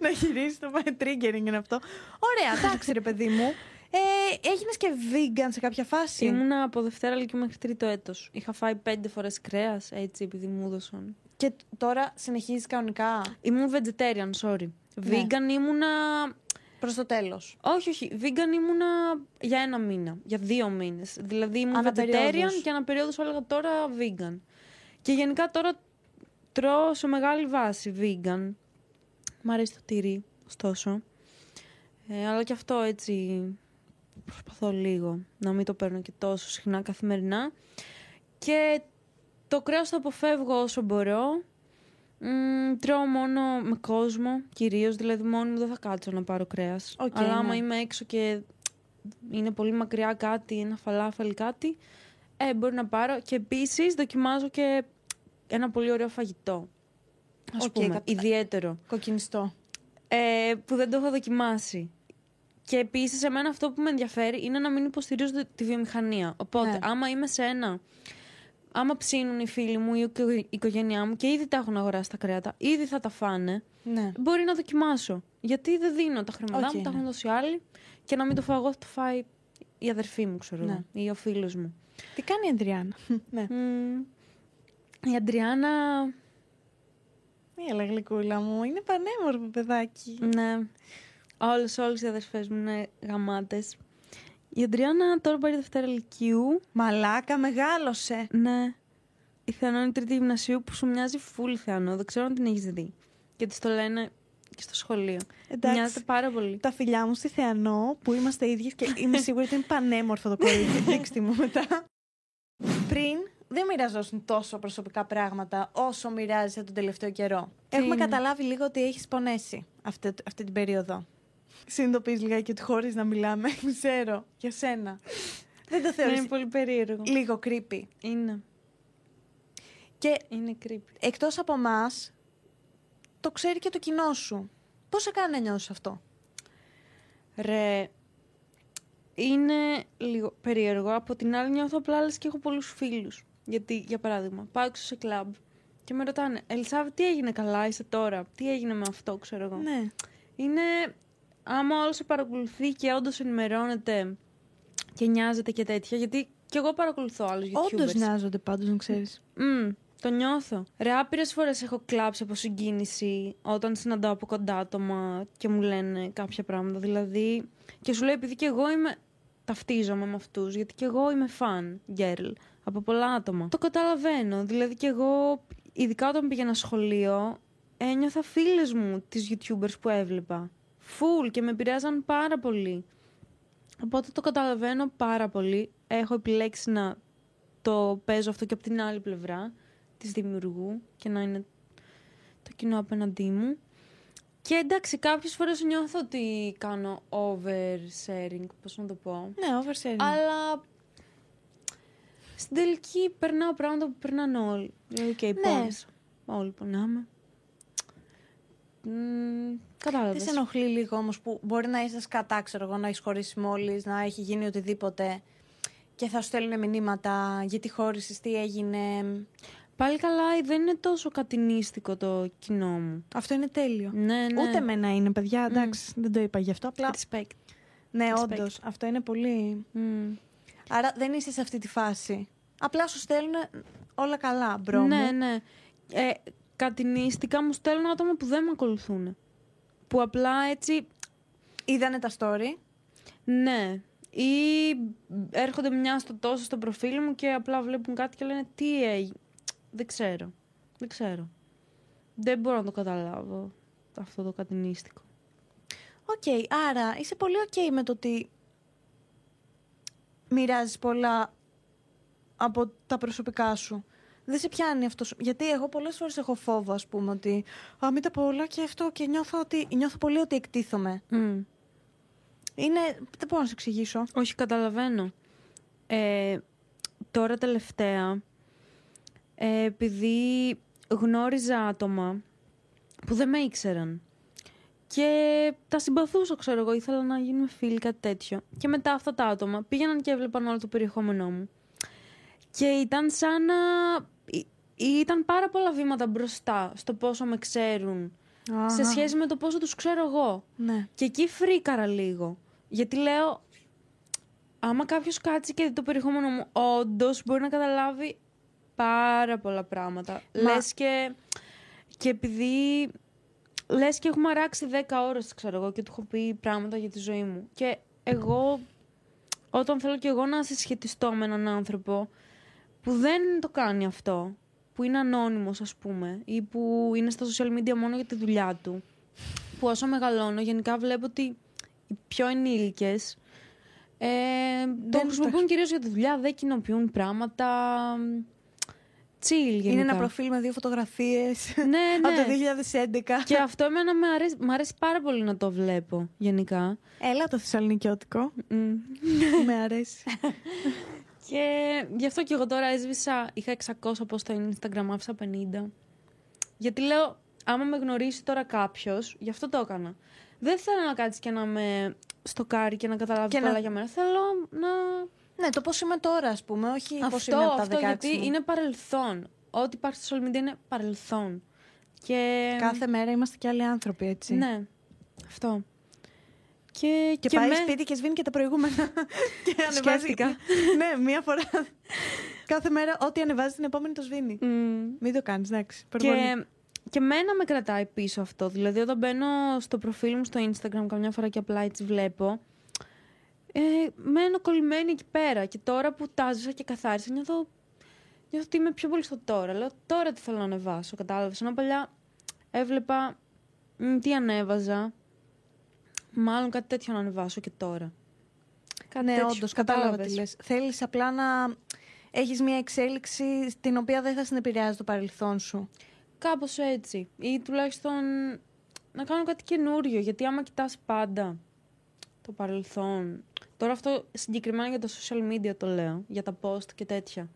Speaker 1: να γυρίσει το triggering είναι αυτό. Ωραία, εντάξει ρε παιδί μου. Ε, Έγινες και vegan σε κάποια φάση;
Speaker 2: Ήμουνα από Δευτέρα Λυκειού μέχρι τρίτο έτος. Είχα φάει πέντε φορές κρέας, έτσι, επειδή μου έδωσαν.
Speaker 1: Και τώρα συνεχίζεις κανονικά;
Speaker 2: Ήμουν vegetarian, sorry.
Speaker 1: Ναι.
Speaker 2: Vegan ήμουνα...
Speaker 1: προς το τέλος.
Speaker 2: Όχι, όχι. Vegan ήμουνα για ένα μήνα. Για δύο μήνες. Δηλαδή ήμουν
Speaker 1: Αναπεριόδους.
Speaker 2: vegetarian και αναπεριόδους έλεγα τώρα vegan. Και γενικά τώρα τρώω σε μεγάλη βάση vegan. Μ' αρέσει το τυρί, ωστόσο. Ε, αλλά και αυτό έτσι προσπαθώ λίγο να μην το παίρνω και τόσο συχνά καθημερινά. Και το κρέας το αποφεύγω όσο μπορώ. Μ, τρώω μόνο με κόσμο, κυρίως, δηλαδή μόνη μου δεν θα κάτσω να πάρω κρέας.
Speaker 1: Οκ,
Speaker 2: Αλλά άμα
Speaker 1: ναι.
Speaker 2: είμαι έξω και είναι πολύ μακριά κάτι, ένα φαλάφελ κάτι, ε, μπορεί να πάρω. Και επίσης δοκιμάζω και ένα πολύ ωραίο φαγητό. Ας
Speaker 1: Οκ,
Speaker 2: πούμε,
Speaker 1: κατα-
Speaker 2: ιδιαίτερο
Speaker 1: Κοκκινιστό.
Speaker 2: ε, που δεν το έχω δοκιμάσει. Και επίσης, εμένα αυτό που με ενδιαφέρει είναι να μην υποστηρίζω τη- τη βιομηχανία. Οπότε,
Speaker 1: Ναι.
Speaker 2: άμα είμαι σε ένα. Άμα ψήνουν οι φίλοι μου ή η οικο- η οικογένειά μου και ήδη τα έχουν αγοράσει τα κρέατα, ήδη θα τα φάνε,
Speaker 1: Ναι.
Speaker 2: μπορεί να δοκιμάσω. Γιατί δεν δίνω τα χρήματά
Speaker 1: Οκ,
Speaker 2: μου, τα
Speaker 1: ναι.
Speaker 2: έχουν δώσει άλλοι και να μην το φάω εγώ, θα το φάει η αδερφή μου, ξέρω
Speaker 1: Ναι.
Speaker 2: εγώ, ή ο φίλος μου.
Speaker 1: Τι κάνει η Αντριάννα; ναι.
Speaker 2: Μμ, η Αντριάννα.
Speaker 1: Έλα γλυκούλα μου, είναι πανέμορφο παιδάκι.
Speaker 2: Ναι. Όλες, όλες οι αδερφές μου είναι γαμάτες. Η Αντριάννα τώρα πάει Δευτέρα Λυκείου.
Speaker 1: Μαλάκα, μεγάλωσε.
Speaker 2: Ναι. Η Θεανό είναι τρίτη γυμνασίου που σου μοιάζει full Θεανό. Δεν ξέρω αν την έχεις δει. Και της το λένε και στο σχολείο.
Speaker 1: Εντάξει.
Speaker 2: Μοιάζεται πάρα πολύ.
Speaker 1: Τα φιλιά μου στη Θεανό που είμαστε ίδιες και είμαι σίγουρη ότι είναι πανέμορφο το κορίτσι. Δείξτε μου μετά. Πριν δεν μοιραζόσουν τόσο προσωπικά πράγματα όσο μοιράζεσαι τον τελευταίο καιρό.
Speaker 2: Τι
Speaker 1: Έχουμε
Speaker 2: είναι;
Speaker 1: καταλάβει λίγο ότι έχεις πονέσει αυτή, αυτή την περίοδο. Συνειδητοποιείς λιγάκι ότι χωρίς να μιλάμε, ξέρω, για σένα. Δεν το
Speaker 2: Ναι,
Speaker 1: θεωρείς
Speaker 2: είναι πολύ περίεργο.
Speaker 1: λίγο creepy.
Speaker 2: Είναι.
Speaker 1: Και
Speaker 2: Είναι creepy.
Speaker 1: εκτός από εμάς, το ξέρει και το κοινό σου. Πώς σε κάνει να νιώσεις αυτό;
Speaker 2: Ρε, είναι λίγο περίεργο. Από την άλλη νιώθω απλά λες και έχω πολλούς φίλους. Γιατί, για παράδειγμα, πάω έξω σε κλαμπ και με ρωτάνε «Ελισάβη, τι έγινε καλά, είσαι τώρα, τι έγινε με αυτό, ξέρω εγώ».
Speaker 1: Ναι.
Speaker 2: Είναι, άμα όλος σε παρακολουθεί και όντως ενημερώνεται και νοιάζεται και τέτοια, γιατί και εγώ παρακολουθώ άλλους YouTubers.
Speaker 1: Όντως νοιάζονται πάντως, να ξέρεις.
Speaker 2: Μμ, το νιώθω. Ρε, άπειρες φορές έχω κλάψει από συγκίνηση όταν συναντάω από κοντά άτομα και μου λένε κάποια πράγματα. Δηλαδή, και σου λέει, επειδή και εγώ είμαι. Ταυτίζομαι με αυτούς, γιατί και εγώ είμαι fan girl από πολλά άτομα. Το καταλαβαίνω. Δηλαδή, και εγώ, ειδικά όταν πήγαινα σχολείο, ένιωθα φίλες μου τις YouTubers που έβλεπα. Full και με επηρέαζαν πάρα πολύ. Οπότε το καταλαβαίνω πάρα πολύ. Έχω επιλέξει να το παίζω αυτό και από την άλλη πλευρά της δημιουργού και να είναι το κοινό απέναντί μου. Και εντάξει, κάποιες φορές νιώθω ότι κάνω oversharing, πώς να το πω.
Speaker 1: Ναι, oversharing.
Speaker 2: Αλλά στην τελική περνάω πράγματα που περνάνε όλοι. Δηλαδή και οι
Speaker 1: Ναι.
Speaker 2: πόνες. Όλοι πονάμε. Μ,
Speaker 1: Δεν
Speaker 2: κατάλαβες.
Speaker 1: σε ενοχλεί λίγο όμως που μπορεί να είσαι κατά, ξέρω εγώ, να έχεις χωρίσει μόλις, να έχει γίνει οτιδήποτε και θα σου στέλνουν μηνύματα γιατί χώρισε, τι έγινε.
Speaker 2: Πάλι καλά, δεν είναι τόσο κατηνίστικο το κοινό μου.
Speaker 1: Αυτό είναι τέλειο.
Speaker 2: Ναι, ναι.
Speaker 1: Ούτε μένα είναι, παιδιά, εντάξει, δεν το είπα γι' αυτό. Απλά.
Speaker 2: Respect.
Speaker 1: Ναι,
Speaker 2: respect.
Speaker 1: όντως, αυτό είναι πολύ.
Speaker 2: Μ.
Speaker 1: Άρα δεν είσαι σε αυτή τη φάση. Απλά σου στέλνουν όλα καλά, bro.
Speaker 2: Ναι,
Speaker 1: μου.
Speaker 2: ναι. Ε, κατινίστικα μου στέλνουν άτομα που δεν με ακολουθούν. Που απλά έτσι,
Speaker 1: Είδανε τα story.
Speaker 2: ναι. Ή έρχονται μια στο τόσο στο προφίλ μου και απλά βλέπουν κάτι και λένε τι έγινε; Δεν ξέρω. Δεν ξέρω. Δεν μπορώ να το καταλάβω αυτό το κατινίστικο.
Speaker 1: Οκ, άρα είσαι πολύ οκ με το ότι μοιράζεις πολλά από τα προσωπικά σου. Δεν σε πιάνει αυτός. σου- Γιατί εγώ πολλές φορές έχω φόβο, ας πούμε, ότι α, μην τα πω όλα και αυτό και νιώθω, ότι, νιώθω πολύ ότι εκτίθομαι.
Speaker 2: Μμ.
Speaker 1: Είναι, δεν μπορώ να σου εξηγήσω.
Speaker 2: Όχι, καταλαβαίνω. Ε, τώρα τελευταία, ε, επειδή γνώριζα άτομα που δεν με ήξεραν και τα συμπαθούσα, ξέρω εγώ, ήθελα να γίνουμε φίλοι, κάτι τέτοιο. Και μετά αυτά τα άτομα πήγαιναν και έβλεπαν όλο το περιεχόμενό μου. Και ήταν σαν να... ή- ή Ήταν πάρα πολλά βήματα μπροστά στο πόσο με ξέρουν σε σχέση με το πόσο τους ξέρω εγώ.
Speaker 1: Ναι.
Speaker 2: Και εκεί φρίκαρα λίγο. Γιατί λέω, άμα κάποιος κάτσει και δει το περιεχόμενο μου, όντως μπορεί να καταλάβει πάρα πολλά πράγματα.
Speaker 1: Μα-
Speaker 2: Λες και, και επειδή λες και έχουμε αράξει 10 ώρες, ξέρω εγώ, και του έχω πει πράγματα για τη ζωή μου. Και εγώ, όταν θέλω και εγώ να συσχετιστώ με έναν άνθρωπο που δεν το κάνει αυτό, που είναι ανώνυμος ας πούμε, ή που είναι στα social media μόνο για τη δουλειά του, που όσο μεγαλώνω γενικά βλέπω ότι οι πιο ενήλικες ε, το
Speaker 1: Δεν
Speaker 2: χρησιμοποιούν
Speaker 1: τα-
Speaker 2: κυρίως για τη δουλειά, δεν κοινοποιούν πράγματα chill γενικά.
Speaker 1: Είναι ένα προφίλ με δύο φωτογραφίες
Speaker 2: Ναι, ναι.
Speaker 1: από το 2011.
Speaker 2: Και αυτό εμένα με αρέσει, μ' αρέσει πάρα πολύ να το βλέπω γενικά.
Speaker 1: Έλα το θεσσαλονικιώτικο.
Speaker 2: Μμ.
Speaker 1: με αρέσει.
Speaker 2: Και γι' αυτό και εγώ τώρα έσβησα, είχα 600 από στο Instagram, άφησα 50. Γιατί λέω, άμα με γνωρίσει τώρα κάποιος, γι' αυτό το έκανα. Δεν θέλω να κάτσεις και να με στοκάρει και να καταλάβεις
Speaker 1: Και
Speaker 2: πολλά
Speaker 1: να-
Speaker 2: για μένα. Θέλω να.
Speaker 1: ναι, το πώς είμαι τώρα, ας πούμε, όχι πώς
Speaker 2: αυτό,
Speaker 1: είμαι από τα
Speaker 2: αυτό
Speaker 1: 16
Speaker 2: γιατί
Speaker 1: μου.
Speaker 2: είναι παρελθόν. Ό,τι υπάρχει στο social media είναι παρελθόν. Και.
Speaker 1: Κάθε μέρα είμαστε και άλλοι άνθρωποι, έτσι.
Speaker 2: Ναι. Αυτό. Και,
Speaker 1: Και, πάει
Speaker 2: με-
Speaker 1: σπίτι και σβήνει και τα προηγούμενα. και ανεβάζει.
Speaker 2: Σκέφτηκα.
Speaker 1: ναι, μία φορά. Κάθε μέρα, ό,τι ανεβάζει την επόμενη το σβήνει.
Speaker 2: Μμ.
Speaker 1: Μην το κάνεις, εντάξει. υπερβολή.
Speaker 2: Και, και μένα με κρατάει πίσω αυτό. Δηλαδή, όταν μπαίνω στο προφίλ μου στο Instagram καμιά φορά και απλά έτσι βλέπω, ε, μένω κολλημένη εκεί πέρα. Και τώρα που τάζωσα και καθάρισα, νιώθω, νιώθω ότι είμαι πιο πολύ στο τώρα. Λέω τώρα τι θέλω να ανεβάσω, κατάλαβες. Ενώ παλιά έβλεπα μ, τι ανέβαζα. Μάλλον κάτι τέτοιο να ανεβάσω και τώρα. Κάτι
Speaker 1: ναι,
Speaker 2: τέτοιο,
Speaker 1: όντως, κατάλαβα τι
Speaker 2: κατάλαβες.
Speaker 1: λε. Θέλεις απλά να έχεις μια εξέλιξη στην οποία δεν θα στην επηρεάζει το παρελθόν σου.
Speaker 2: Κάπως έτσι. Ή τουλάχιστον να κάνω κάτι καινούριο. Γιατί άμα κοιτάς πάντα το παρελθόν... Τώρα αυτό συγκεκριμένα για τα social media το λέω. Για τα post και τέτοια.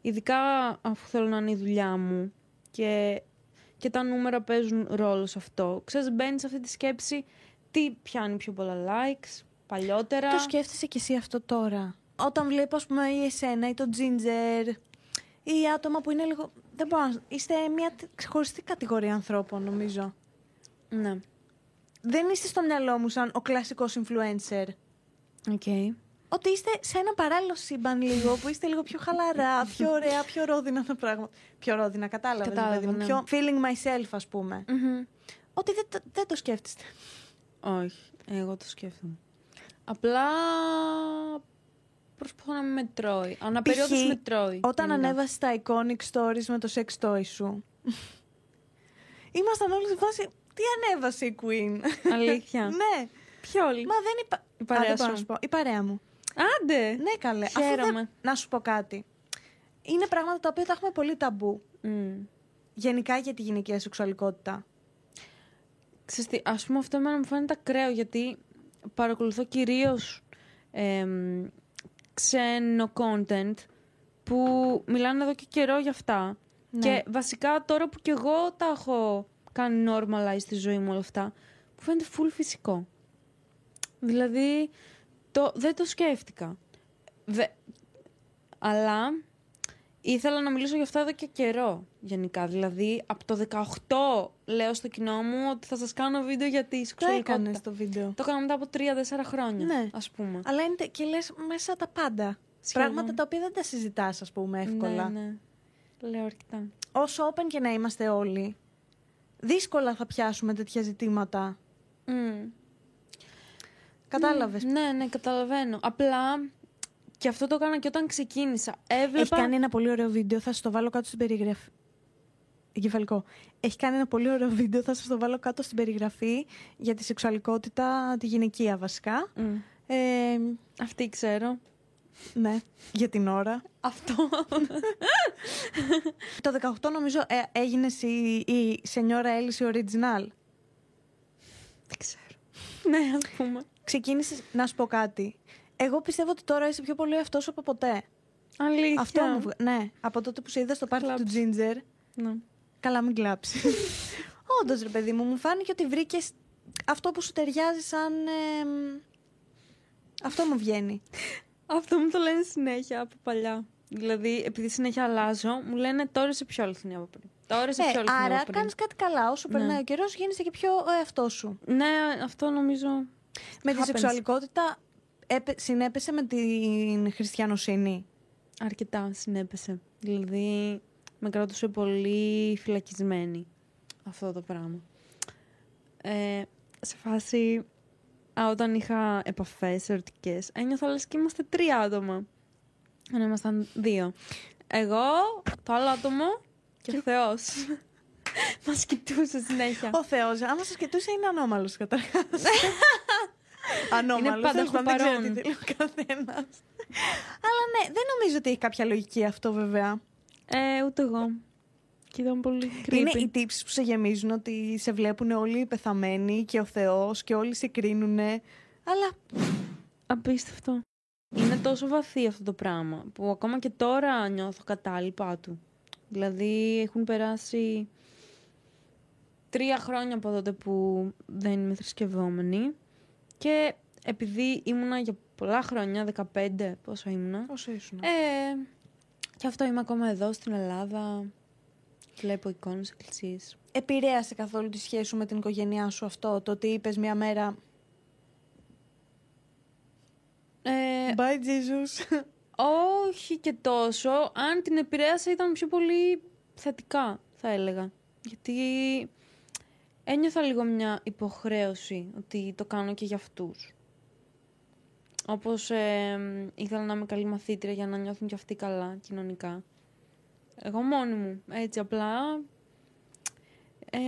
Speaker 2: Ειδικά αφού θέλω να είναι η δουλειά μου και, και τα νούμερα παίζουν ρόλο σε αυτό. Ξέρεις, μπαίνεις σε αυτή τη σκέψη τι πιάνει πιο πολλά likes, παλιότερα.
Speaker 1: Το σκέφτεσαι κι εσύ αυτό τώρα; Όταν βλέπω, ας πούμε, ή εσένα ή το Ginger ή άτομα που είναι λίγο. Δεν μπορώ να. Είστε μια τε- ξεχωριστή κατηγορία ανθρώπων, νομίζω.
Speaker 2: Ναι.
Speaker 1: Δεν είστε στο μυαλό μου σαν ο κλασικός influencer.
Speaker 2: OK.
Speaker 1: Ότι είστε σε ένα παράλληλο σύμπαν λίγο, που είστε λίγο πιο χαλαρά, πιο ωραία, πιο ρόδινα τα πράγματα. Πιο ρόδινα, κατάλαβα.
Speaker 2: Κατάλαβα,
Speaker 1: παιδί μου.
Speaker 2: ναι.
Speaker 1: Πιο feeling myself, ας πούμε.
Speaker 2: Μμμ.
Speaker 1: Ότι δεν, το- δεν το σκέφτεστε.
Speaker 2: Όχι, εγώ το σκέφτομαι. Απλά προσπαθώ να με μετρώει. Αναπεριόδως
Speaker 1: Π.χ.
Speaker 2: με τρώει.
Speaker 1: Όταν
Speaker 2: γενικά.
Speaker 1: ανέβασε τα iconic stories με το sex toy σου. Ήμασταν όλοι σε φάση. Τι ανέβασε η Queen;
Speaker 2: Αλήθεια.
Speaker 1: ναι.
Speaker 2: Ποιο όλοι;
Speaker 1: Μα δεν είπα.
Speaker 2: Η παρέα
Speaker 1: Α, δεν μπορώ
Speaker 2: σου.
Speaker 1: να σου πω. Η παρέα μου.
Speaker 2: Άντε!
Speaker 1: Ναι, καλέ. Αφού
Speaker 2: Χαίρομαι.
Speaker 1: δεν... Να σου πω κάτι. Είναι πράγματα τα οποία τα έχουμε πολύ ταμπού.
Speaker 2: Μμ.
Speaker 1: Γενικά για τη γυναικεία σεξουαλικότητα.
Speaker 2: Ξέρεις τι, ας πούμε αυτό εμένα μου φαίνεται ακραίο γιατί παρακολουθώ κυρίως εμ, ξένο content που μιλάνε εδώ και καιρό για αυτά.
Speaker 1: Ναι.
Speaker 2: Και βασικά τώρα που κι εγώ τα έχω κάνει normalize στη ζωή μου όλα αυτά, μου φαίνεται full φυσικό. Δηλαδή, το, δεν το σκέφτηκα. Δε, αλλά ήθελα να μιλήσω γι' αυτό εδώ και καιρό γενικά. Δηλαδή, από το 18 λέω στο κοινό μου ότι θα σας κάνω βίντεο για τη
Speaker 1: Το
Speaker 2: σεξουαλικότητα.
Speaker 1: έκανες το βίντεο.
Speaker 2: Το έκανα μετά από 3-4 χρόνια,
Speaker 1: Ναι.
Speaker 2: ας πούμε.
Speaker 1: Αλλά είναι τε- και λες μέσα τα πάντα.
Speaker 2: Σχεδόν.
Speaker 1: Πράγματα τα οποία δεν τα συζητάς, ας πούμε, εύκολα.
Speaker 2: Ναι, ναι. Λέω αρκετά.
Speaker 1: Όσο open και να είμαστε όλοι, δύσκολα θα πιάσουμε τέτοια ζητήματα.
Speaker 2: Μμ.
Speaker 1: Κατάλαβες.
Speaker 2: Ναι, ναι, καταλαβαίνω. Απλά και αυτό το έκανα και όταν ξεκίνησα. Έβλεπα.
Speaker 1: Έχει κάνει ένα πολύ ωραίο βίντεο, θα σα το βάλω κάτω στην περιγραφή. Εγκεφαλικό. Έχει κάνει ένα πολύ ωραίο βίντεο, θα σας το βάλω κάτω στην περιγραφή για τη σεξουαλικότητα, τη γυναικεία βασικά.
Speaker 2: Μμ.
Speaker 1: Ε,
Speaker 2: Αυτή ξέρω.
Speaker 1: ναι, για την ώρα.
Speaker 2: Αυτό.
Speaker 1: Το 18 νομίζω ε, έγινε η, η Σενιόρα Έλυση Original.
Speaker 2: Δεν ξέρω. ναι, ας πούμε.
Speaker 1: Ξεκίνησες να σου πω κάτι. Εγώ πιστεύω ότι τώρα είσαι πιο πολύ αυτός από ποτέ.
Speaker 2: Αλήθεια.
Speaker 1: Αυτό μου βγα- Ναι, από τότε που σε είδα στο πάρτι του
Speaker 2: Κλάψε.
Speaker 1: Ginger.
Speaker 2: Ναι.
Speaker 1: Καλά, μην κλάψεις. Όντως, ρε παιδί μου, μου φάνηκε ότι βρήκες αυτό που σου ταιριάζει σαν. εμ, αυτό μου βγαίνει.
Speaker 2: Αυτό μου το λένε συνέχεια από παλιά. Δηλαδή, επειδή συνέχεια αλλάζω, μου λένε τώρα είσαι πιο αληθινή από πριν. Τώρα είσαι
Speaker 1: Ε,
Speaker 2: πιο αληθινό
Speaker 1: άρα
Speaker 2: από πριν.
Speaker 1: κάνεις κάτι καλά. Όσο
Speaker 2: Ναι.
Speaker 1: περνάει ο καιρός, γίνεσαι και πιο ο εαυτό σου.
Speaker 2: Ναι, αυτό νομίζω.
Speaker 1: Με τη
Speaker 2: Happens.
Speaker 1: σεξουαλικότητα έπε- συνέπεσε με την χριστιανοσύνη;
Speaker 2: αρκετά συνέπεσε. Δηλαδή, με κρατούσε πολύ φυλακισμένη αυτό το πράγμα. Ε, σε φάση, α, όταν είχα επαφές ερωτικές, ένιωθα λες και είμαστε τρία άτομα. Αν ήμασταν δύο. Εγώ, το άλλο άτομο και ο Θεός. Μας κοιτούσε συνέχεια.
Speaker 1: Ο Θεός, άμα σα κοιτούσε, είναι ανώμαλος καταρχάς. Ανώμαλος.
Speaker 2: πάντα
Speaker 1: τέλος πάντων, Δεν ξέρω
Speaker 2: χοπαρών.
Speaker 1: τι θέλει ο καθένας. Αλλά ναι, δεν νομίζω ότι έχει κάποια λογική αυτό βέβαια.
Speaker 2: Ε, ούτε εγώ. Και ήταν πολύ
Speaker 1: Είναι
Speaker 2: creepy.
Speaker 1: οι τύψεις που σε γεμίζουν ότι σε βλέπουν όλοι πεθαμένοι και ο Θεός και όλοι σε κρίνουν. Αλλά
Speaker 2: Απίστευτο. Είναι τόσο βαθύ αυτό το πράγμα που ακόμα και τώρα νιώθω κατάλοιπά του. Δηλαδή έχουν περάσει τρία χρόνια από τότε που δεν είμαι θρησκευόμενη και επειδή ήμουνα για πολλά χρόνια, 15 πόσο ήμουνα,
Speaker 1: πόσο ήσουν.
Speaker 2: ε, και αυτό είμαι ακόμα εδώ στην Ελλάδα, βλέπω εικόνες εκκλησίες.
Speaker 1: Επηρέασε καθόλου τη σχέση σου με την οικογένειά σου αυτό, το ότι είπες μια μέρα.
Speaker 2: Ε,
Speaker 1: Bye Jesus.
Speaker 2: Όχι και τόσο. Αν την επηρέασε ήταν πιο πολύ θετικά, θα έλεγα. Γιατί ένιωθα λίγο μια υποχρέωση ότι το κάνω και για αυτούς. Όπως ε, ήθελα να είμαι καλή μαθήτρια για να νιώθουν και αυτοί καλά κοινωνικά. Εγώ μόνη μου, έτσι απλά. Ε,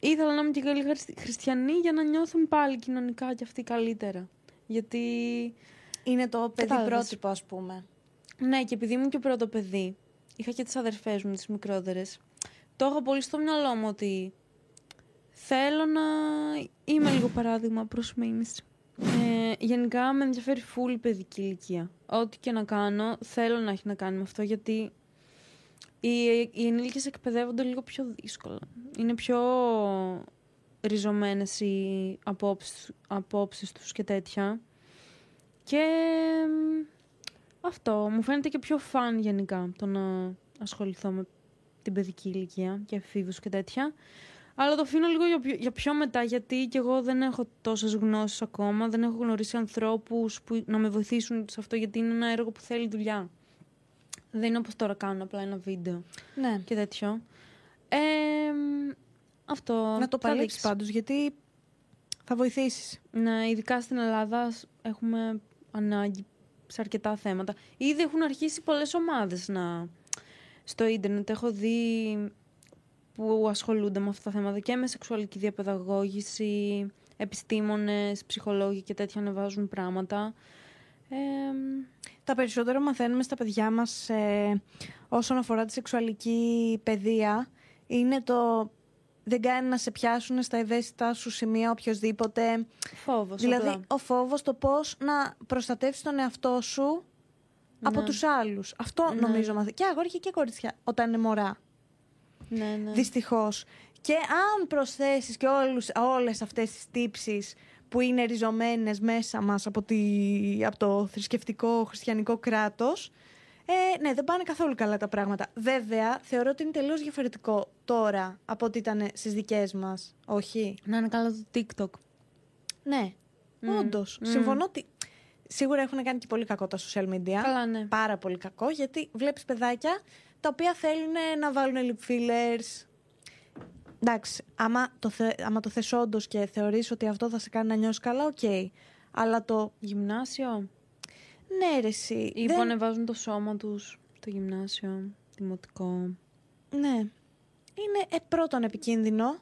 Speaker 2: ήθελα να είμαι και καλή χριστι- χριστιανή για να νιώθουν πάλι κοινωνικά και αυτοί καλύτερα. Γιατί
Speaker 1: Είναι το παιδί
Speaker 2: Κατάλαβες.
Speaker 1: πρότυπο, ας πούμε.
Speaker 2: ναι, και επειδή ήμουν και πρώτο παιδί, είχα και τις αδερφές μου, τις μικρότερες, το έχω πολύ στο μυαλό μου ότι θέλω να είμαι λίγο παράδειγμα προς μίμηση. Ε, γενικά με ενδιαφέρει φούλη η παιδική ηλικία. Ό,τι και να κάνω, θέλω να έχει να κάνει με αυτό, γιατί οι, οι ενήλικες εκπαιδεύονται λίγο πιο δύσκολα. Είναι πιο ριζωμένες οι απόψεις, απόψεις τους και τέτοια. Και μ, αυτό μου φαίνεται και πιο φαν γενικά το να ασχοληθώ με την παιδική ηλικία και εφήβους και τέτοια. Αλλά το αφήνω λίγο για πιο, για πιο μετά γιατί και εγώ δεν έχω τόσες γνώσεις ακόμα, δεν έχω γνωρίσει ανθρώπους που να με βοηθήσουν σε αυτό γιατί είναι ένα έργο που θέλει δουλειά. Δεν είναι όπως τώρα κάνω απλά ένα βίντεο
Speaker 1: Ναι.
Speaker 2: και τέτοιο. Ε, μ, αυτό.
Speaker 1: Να το
Speaker 2: θα
Speaker 1: παλέψεις
Speaker 2: δείξεις.
Speaker 1: πάντως, γιατί θα βοηθήσεις.
Speaker 2: Ναι, ειδικά στην Ελλάδα σ- έχουμε ανάγκη σε αρκετά θέματα. Ήδη έχουν αρχίσει πολλές ομάδες να... στο ίντερνετ. Έχω δει που ασχολούνται με αυτά τα θέματα και με σεξουαλική διαπαιδαγώγηση, επιστήμονες, ψυχολόγοι και τέτοια ανεβάζουν πράγματα. Ε, μ,
Speaker 1: Τα περισσότερα μαθαίνουμε στα παιδιά μας ε, όσον αφορά τη σεξουαλική παιδεία είναι το δεν κάνει να σε πιάσουν στα ευαίσθητα σου σημεία οποιοδήποτε.
Speaker 2: φόβος
Speaker 1: δηλαδή
Speaker 2: απλά.
Speaker 1: ο φόβος το πώς να προστατεύσεις τον εαυτό σου από
Speaker 2: Ναι.
Speaker 1: τους άλλους. Αυτό
Speaker 2: Ναι.
Speaker 1: νομίζω μαθαίνει. Και αγόρια και κοριτσιά όταν είναι μωρά.
Speaker 2: Ναι, ναι.
Speaker 1: Δυστυχώς. Και αν προσθέσεις και όλους, όλες αυτές τις τύψεις που είναι ριζωμένες μέσα μας από, τη, από το θρησκευτικό χριστιανικό κράτος, ε, ναι, δεν πάνε καθόλου καλά τα πράγματα. Βέβαια, θεωρώ ότι είναι τελείως διαφορετικό τώρα από ό,τι ήταν στις δικές μας. Όχι;
Speaker 2: Να είναι καλά το TikTok.
Speaker 1: Ναι,
Speaker 2: Μμ,
Speaker 1: όντως.
Speaker 2: μμ.
Speaker 1: Συμφωνώ ότι σίγουρα έχουν κάνει και πολύ κακό τα social media.
Speaker 2: Καλά, ναι.
Speaker 1: Πάρα πολύ κακό, γιατί βλέπεις παιδάκια τα οποία θέλουν να βάλουν lip fillers. Εντάξει, άμα το, θε, άμα το θες όντως και θεωρείς ότι αυτό θα σε κάνει να νιώσεις καλά, οκ. Αλλά το
Speaker 2: Γυμνάσιο.
Speaker 1: Ναι ρε εσύ,
Speaker 2: Ή που
Speaker 1: δεν-
Speaker 2: ανεβάζουν το σώμα τους στο γυμνάσιο, δημοτικό.
Speaker 1: Ναι. Είναι ε, πρώτον επικίνδυνο.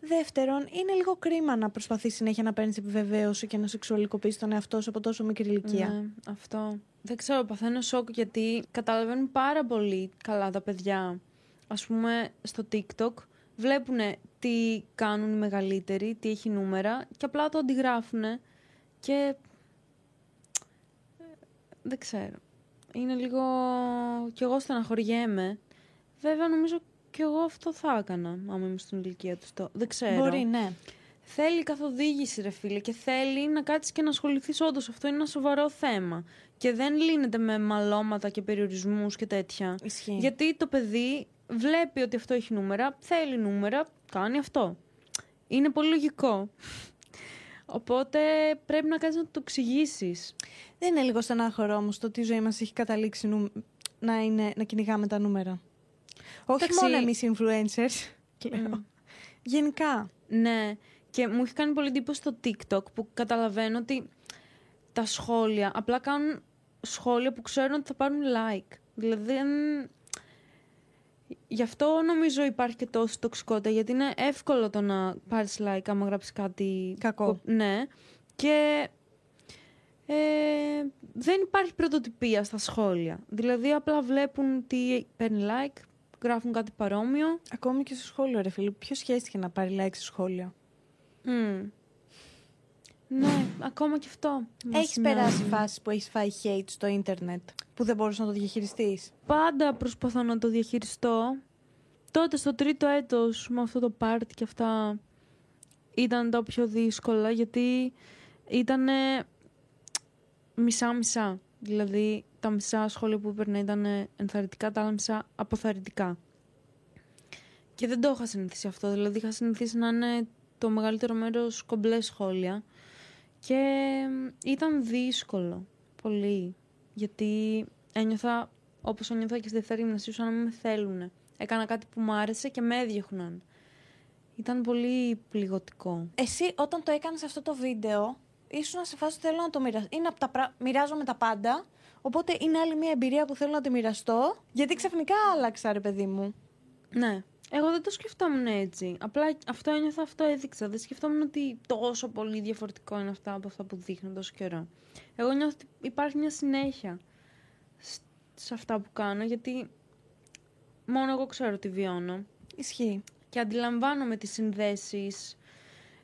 Speaker 1: Δεύτερον, είναι λίγο κρίμα να προσπαθεί συνέχεια να παίρνεις επιβεβαίωση και να σεξουαλικοποιήσει τον εαυτό σου από τόσο μικρή ηλικία.
Speaker 2: Ναι, αυτό. Δεν ξέρω, παθαίνω σοκ γιατί καταλαβαίνουν πάρα πολύ καλά τα παιδιά. Ας πούμε, στο TikTok βλέπουν τι κάνουν οι μεγαλύτεροι, τι έχει νούμερα και απλά το αντιγράφουν και... ε, Δεν ξέρω. Είναι λίγο... Κι εγώ στεναχωριέμαι. Βέβαια, νομίζω κι εγώ αυτό θα έκανα, άμα ήμουν στην ηλικία τους. Το... Δεν ξέρω.
Speaker 1: Μπορεί, ναι.
Speaker 2: Θέλει καθοδήγηση, ρε φίλε, και θέλει να κάτσεις και να ασχοληθείς όντως. Αυτό είναι ένα σοβαρό θέμα. Και δεν λύνεται με μαλώματα και περιορισμούς και τέτοια.
Speaker 1: Ισχύει.
Speaker 2: Γιατί το παιδί βλέπει ότι αυτό έχει νούμερα, θέλει νούμερα, κάνει αυτό. Είναι πολύ λογικό. Οπότε πρέπει να κάνεις να το εξηγήσεις.
Speaker 1: Δεν είναι λίγο στενάχωρο όμως το ότι η ζωή μας έχει καταλήξει νου... να, είναι... να κυνηγάμε τα νούμερα. Όχι
Speaker 2: Εντάξει.
Speaker 1: μόνο εμείς οι influencers. Λέω. Γενικά.
Speaker 2: Ναι, και μου έχει κάνει πολύ εντύπωση στο TikTok που καταλαβαίνω ότι τα σχόλια απλά κάνουν σχόλια που ξέρουν ότι θα πάρουν like. Δηλαδή δεν... Γι' αυτό νομίζω υπάρχει και τόση τοξικότητα, γιατί είναι εύκολο το να πάρεις like άμα γράψεις κάτι...
Speaker 1: Κακό.
Speaker 2: Ναι. Και ε, δεν υπάρχει πρωτοτυπία στα σχόλια. Δηλαδή απλά βλέπουν τι παίρνει like, γράφουν κάτι παρόμοιο.
Speaker 1: Ακόμη και στο σχόλιο, ρε φίλε. Ποιος σχέστηκε να πάρει like στο σχόλιο;
Speaker 2: Μμ. Ναι, ακόμα και αυτό. μας
Speaker 1: Έχεις
Speaker 2: νοιάζει.
Speaker 1: περάσει φάσει που έχεις φάει hate στο ίντερνετ που δεν μπορούσες να το διαχειριστείς;
Speaker 2: Πάντα προσπαθώ να το διαχειριστώ. Τότε στο τρίτο έτος με αυτό το πάρτι και αυτά ήταν τα πιο δύσκολα γιατί ήταν μισά-μισά. Δηλαδή τα μισά σχόλια που έπαιρνα ήταν ενθαρρυντικά, τα άλλα μισά αποθαρρυντικά. Και δεν το είχα συνηθίσει αυτό. Δηλαδή είχα συνηθίσει να είναι το μεγαλύτερο μέρος κομπλέ σχόλια. Και ήταν δύσκολο. Πολύ. Γιατί ένιωθα, όπως ένιωθα και στη δεύτερη γυμνασίου, σαν να μην με θέλουν. Έκανα κάτι που μου άρεσε και με έδιωχναν. Ήταν πολύ πληγωτικό.
Speaker 1: Εσύ όταν το έκανες αυτό το βίντεο, ήσουν σε φάση που θέλω να το μοιραστώ. Είναι από τα πρα... Μοιράζομαι τα πάντα. Οπότε είναι άλλη μια εμπειρία που θέλω να τη μοιραστώ. Γιατί ξαφνικά άλλαξα, ρε παιδί μου.
Speaker 2: Ναι. Εγώ δεν το σκεφτόμουν έτσι. Απλά αυτό ένιωθα, αυτό έδειξα. Δεν σκεφτόμουν ότι τόσο πολύ διαφορετικό είναι αυτά από αυτά που δείχνω τόσο καιρό. Εγώ νιώθω ότι υπάρχει μια συνέχεια σ- σε αυτά που κάνω, γιατί μόνο εγώ ξέρω τι βιώνω.
Speaker 1: Ισχύει.
Speaker 2: και αντιλαμβάνομαι τις συνδέσεις.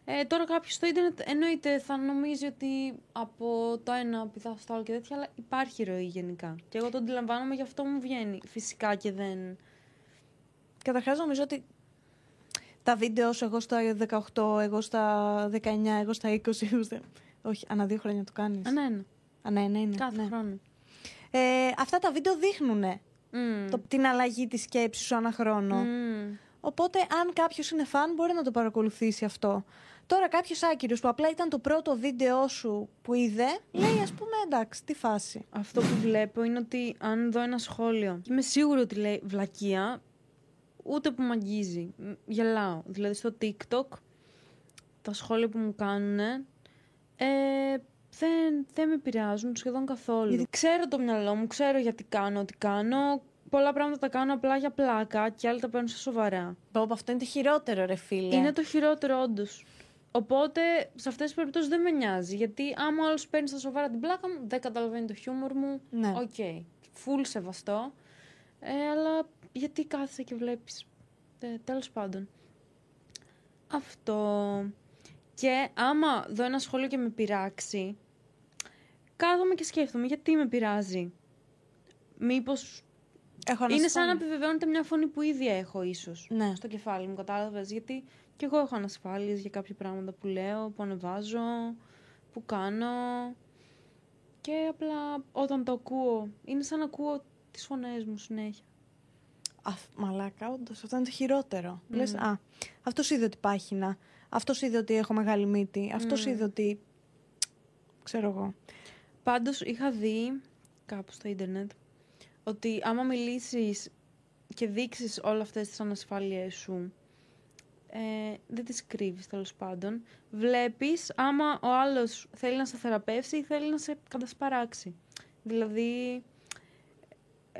Speaker 2: Ε, τώρα κάποιος στο ίντερνετ εννοείται θα νομίζει ότι από το ένα πηδάω στο άλλο και τέτοια, αλλά υπάρχει ροή γενικά. Και εγώ το αντιλαμβάνομαι, γι' αυτό μου βγαίνει. Φυσικά και δεν...
Speaker 1: Καταρχάς, νομίζω ότι τα βίντεο σου, εγώ στα 18, εγώ στα 19, εγώ στα 20. εγώ στα- Όχι, ανά δύο χρόνια το κάνεις.
Speaker 2: Α, ναι, ναι.
Speaker 1: Ανά ένα είναι.
Speaker 2: Κάθε
Speaker 1: ναι.
Speaker 2: χρόνο.
Speaker 1: Ε, αυτά τα βίντεο δείχνουν
Speaker 2: Μμ.
Speaker 1: το, την αλλαγή της σκέψης σου ανά χρόνο.
Speaker 2: Μμ.
Speaker 1: Οπότε, αν κάποιος είναι φαν, μπορεί να το παρακολουθήσει αυτό. Τώρα, κάποιος άκυρος που απλά ήταν το πρώτο βίντεο σου που είδε, λέει ας πούμε εντάξει, τι φάση.
Speaker 2: Αυτό που βλέπω είναι ότι αν δω ένα σχόλιο και είμαι σίγουρη ότι λέει βλακεία, ούτε που μ' αγγίζει. Μ, Γελάω. Δηλαδή στο TikTok, τα σχόλια που μου κάνουν ε, δεν, δεν με επηρεάζουν σχεδόν καθόλου.
Speaker 1: Γιατί-
Speaker 2: Ξέρω το μυαλό μου, ξέρω γιατί κάνω ό,τι κάνω. Πολλά πράγματα τα κάνω απλά για πλάκα και άλλα τα παίρνω σε σοβαρά.
Speaker 1: Πω, πω, αυτό είναι το χειρότερο, ρε φίλε.
Speaker 2: Είναι το χειρότερο, όντως. Οπότε σε αυτές τις περιπτώσεις δεν με νοιάζει. Γιατί άμα άλλος παίρνει στα σοβαρά την πλάκα μου, δεν καταλαβαίνει το χιούμορ μου.
Speaker 1: Ναι.
Speaker 2: Οκ. Φουλ σεβαστό. Ε, αλλά γιατί κάθεσαι και βλέπεις. Ε, Τέλος πάντων. Αυτό. Και άμα δω ένα σχόλιο και με πειράξει, κάθομαι και σκέφτομαι γιατί με πειράζει. Μήπως
Speaker 1: Έχω
Speaker 2: είναι σαν να
Speaker 1: ανασφάλεια.
Speaker 2: επιβεβαιώνεται μια φωνή που ήδη έχω ίσως
Speaker 1: Ναι.
Speaker 2: στο κεφάλι μου, κατάλαβες. Γιατί και εγώ έχω ανασφάλειες για κάποια πράγματα που λέω, που ανεβάζω, που κάνω. Και απλά όταν το ακούω, είναι σαν να ακούω τις φωνές μου συνέχεια.
Speaker 1: Α, μαλάκα, όντως. Αυτό είναι το χειρότερο.
Speaker 2: Mm.
Speaker 1: Λες, α, αυτός είδε ότι πάχυνα. Αυτός είδε ότι έχω μεγάλη μύτη. Αυτός
Speaker 2: Mm.
Speaker 1: είδε ότι. ξέρω εγώ.
Speaker 2: Πάντως είχα δει κάπου στο ίντερνετ ότι άμα μιλήσεις και δείξεις όλα αυτές τις ανασφάλειές σου, ε, δεν τις κρύβεις τέλος πάντων, βλέπεις άμα ο άλλος θέλει να σε θεραπεύσει ή θέλει να σε κατασπαράξει. Δηλαδή,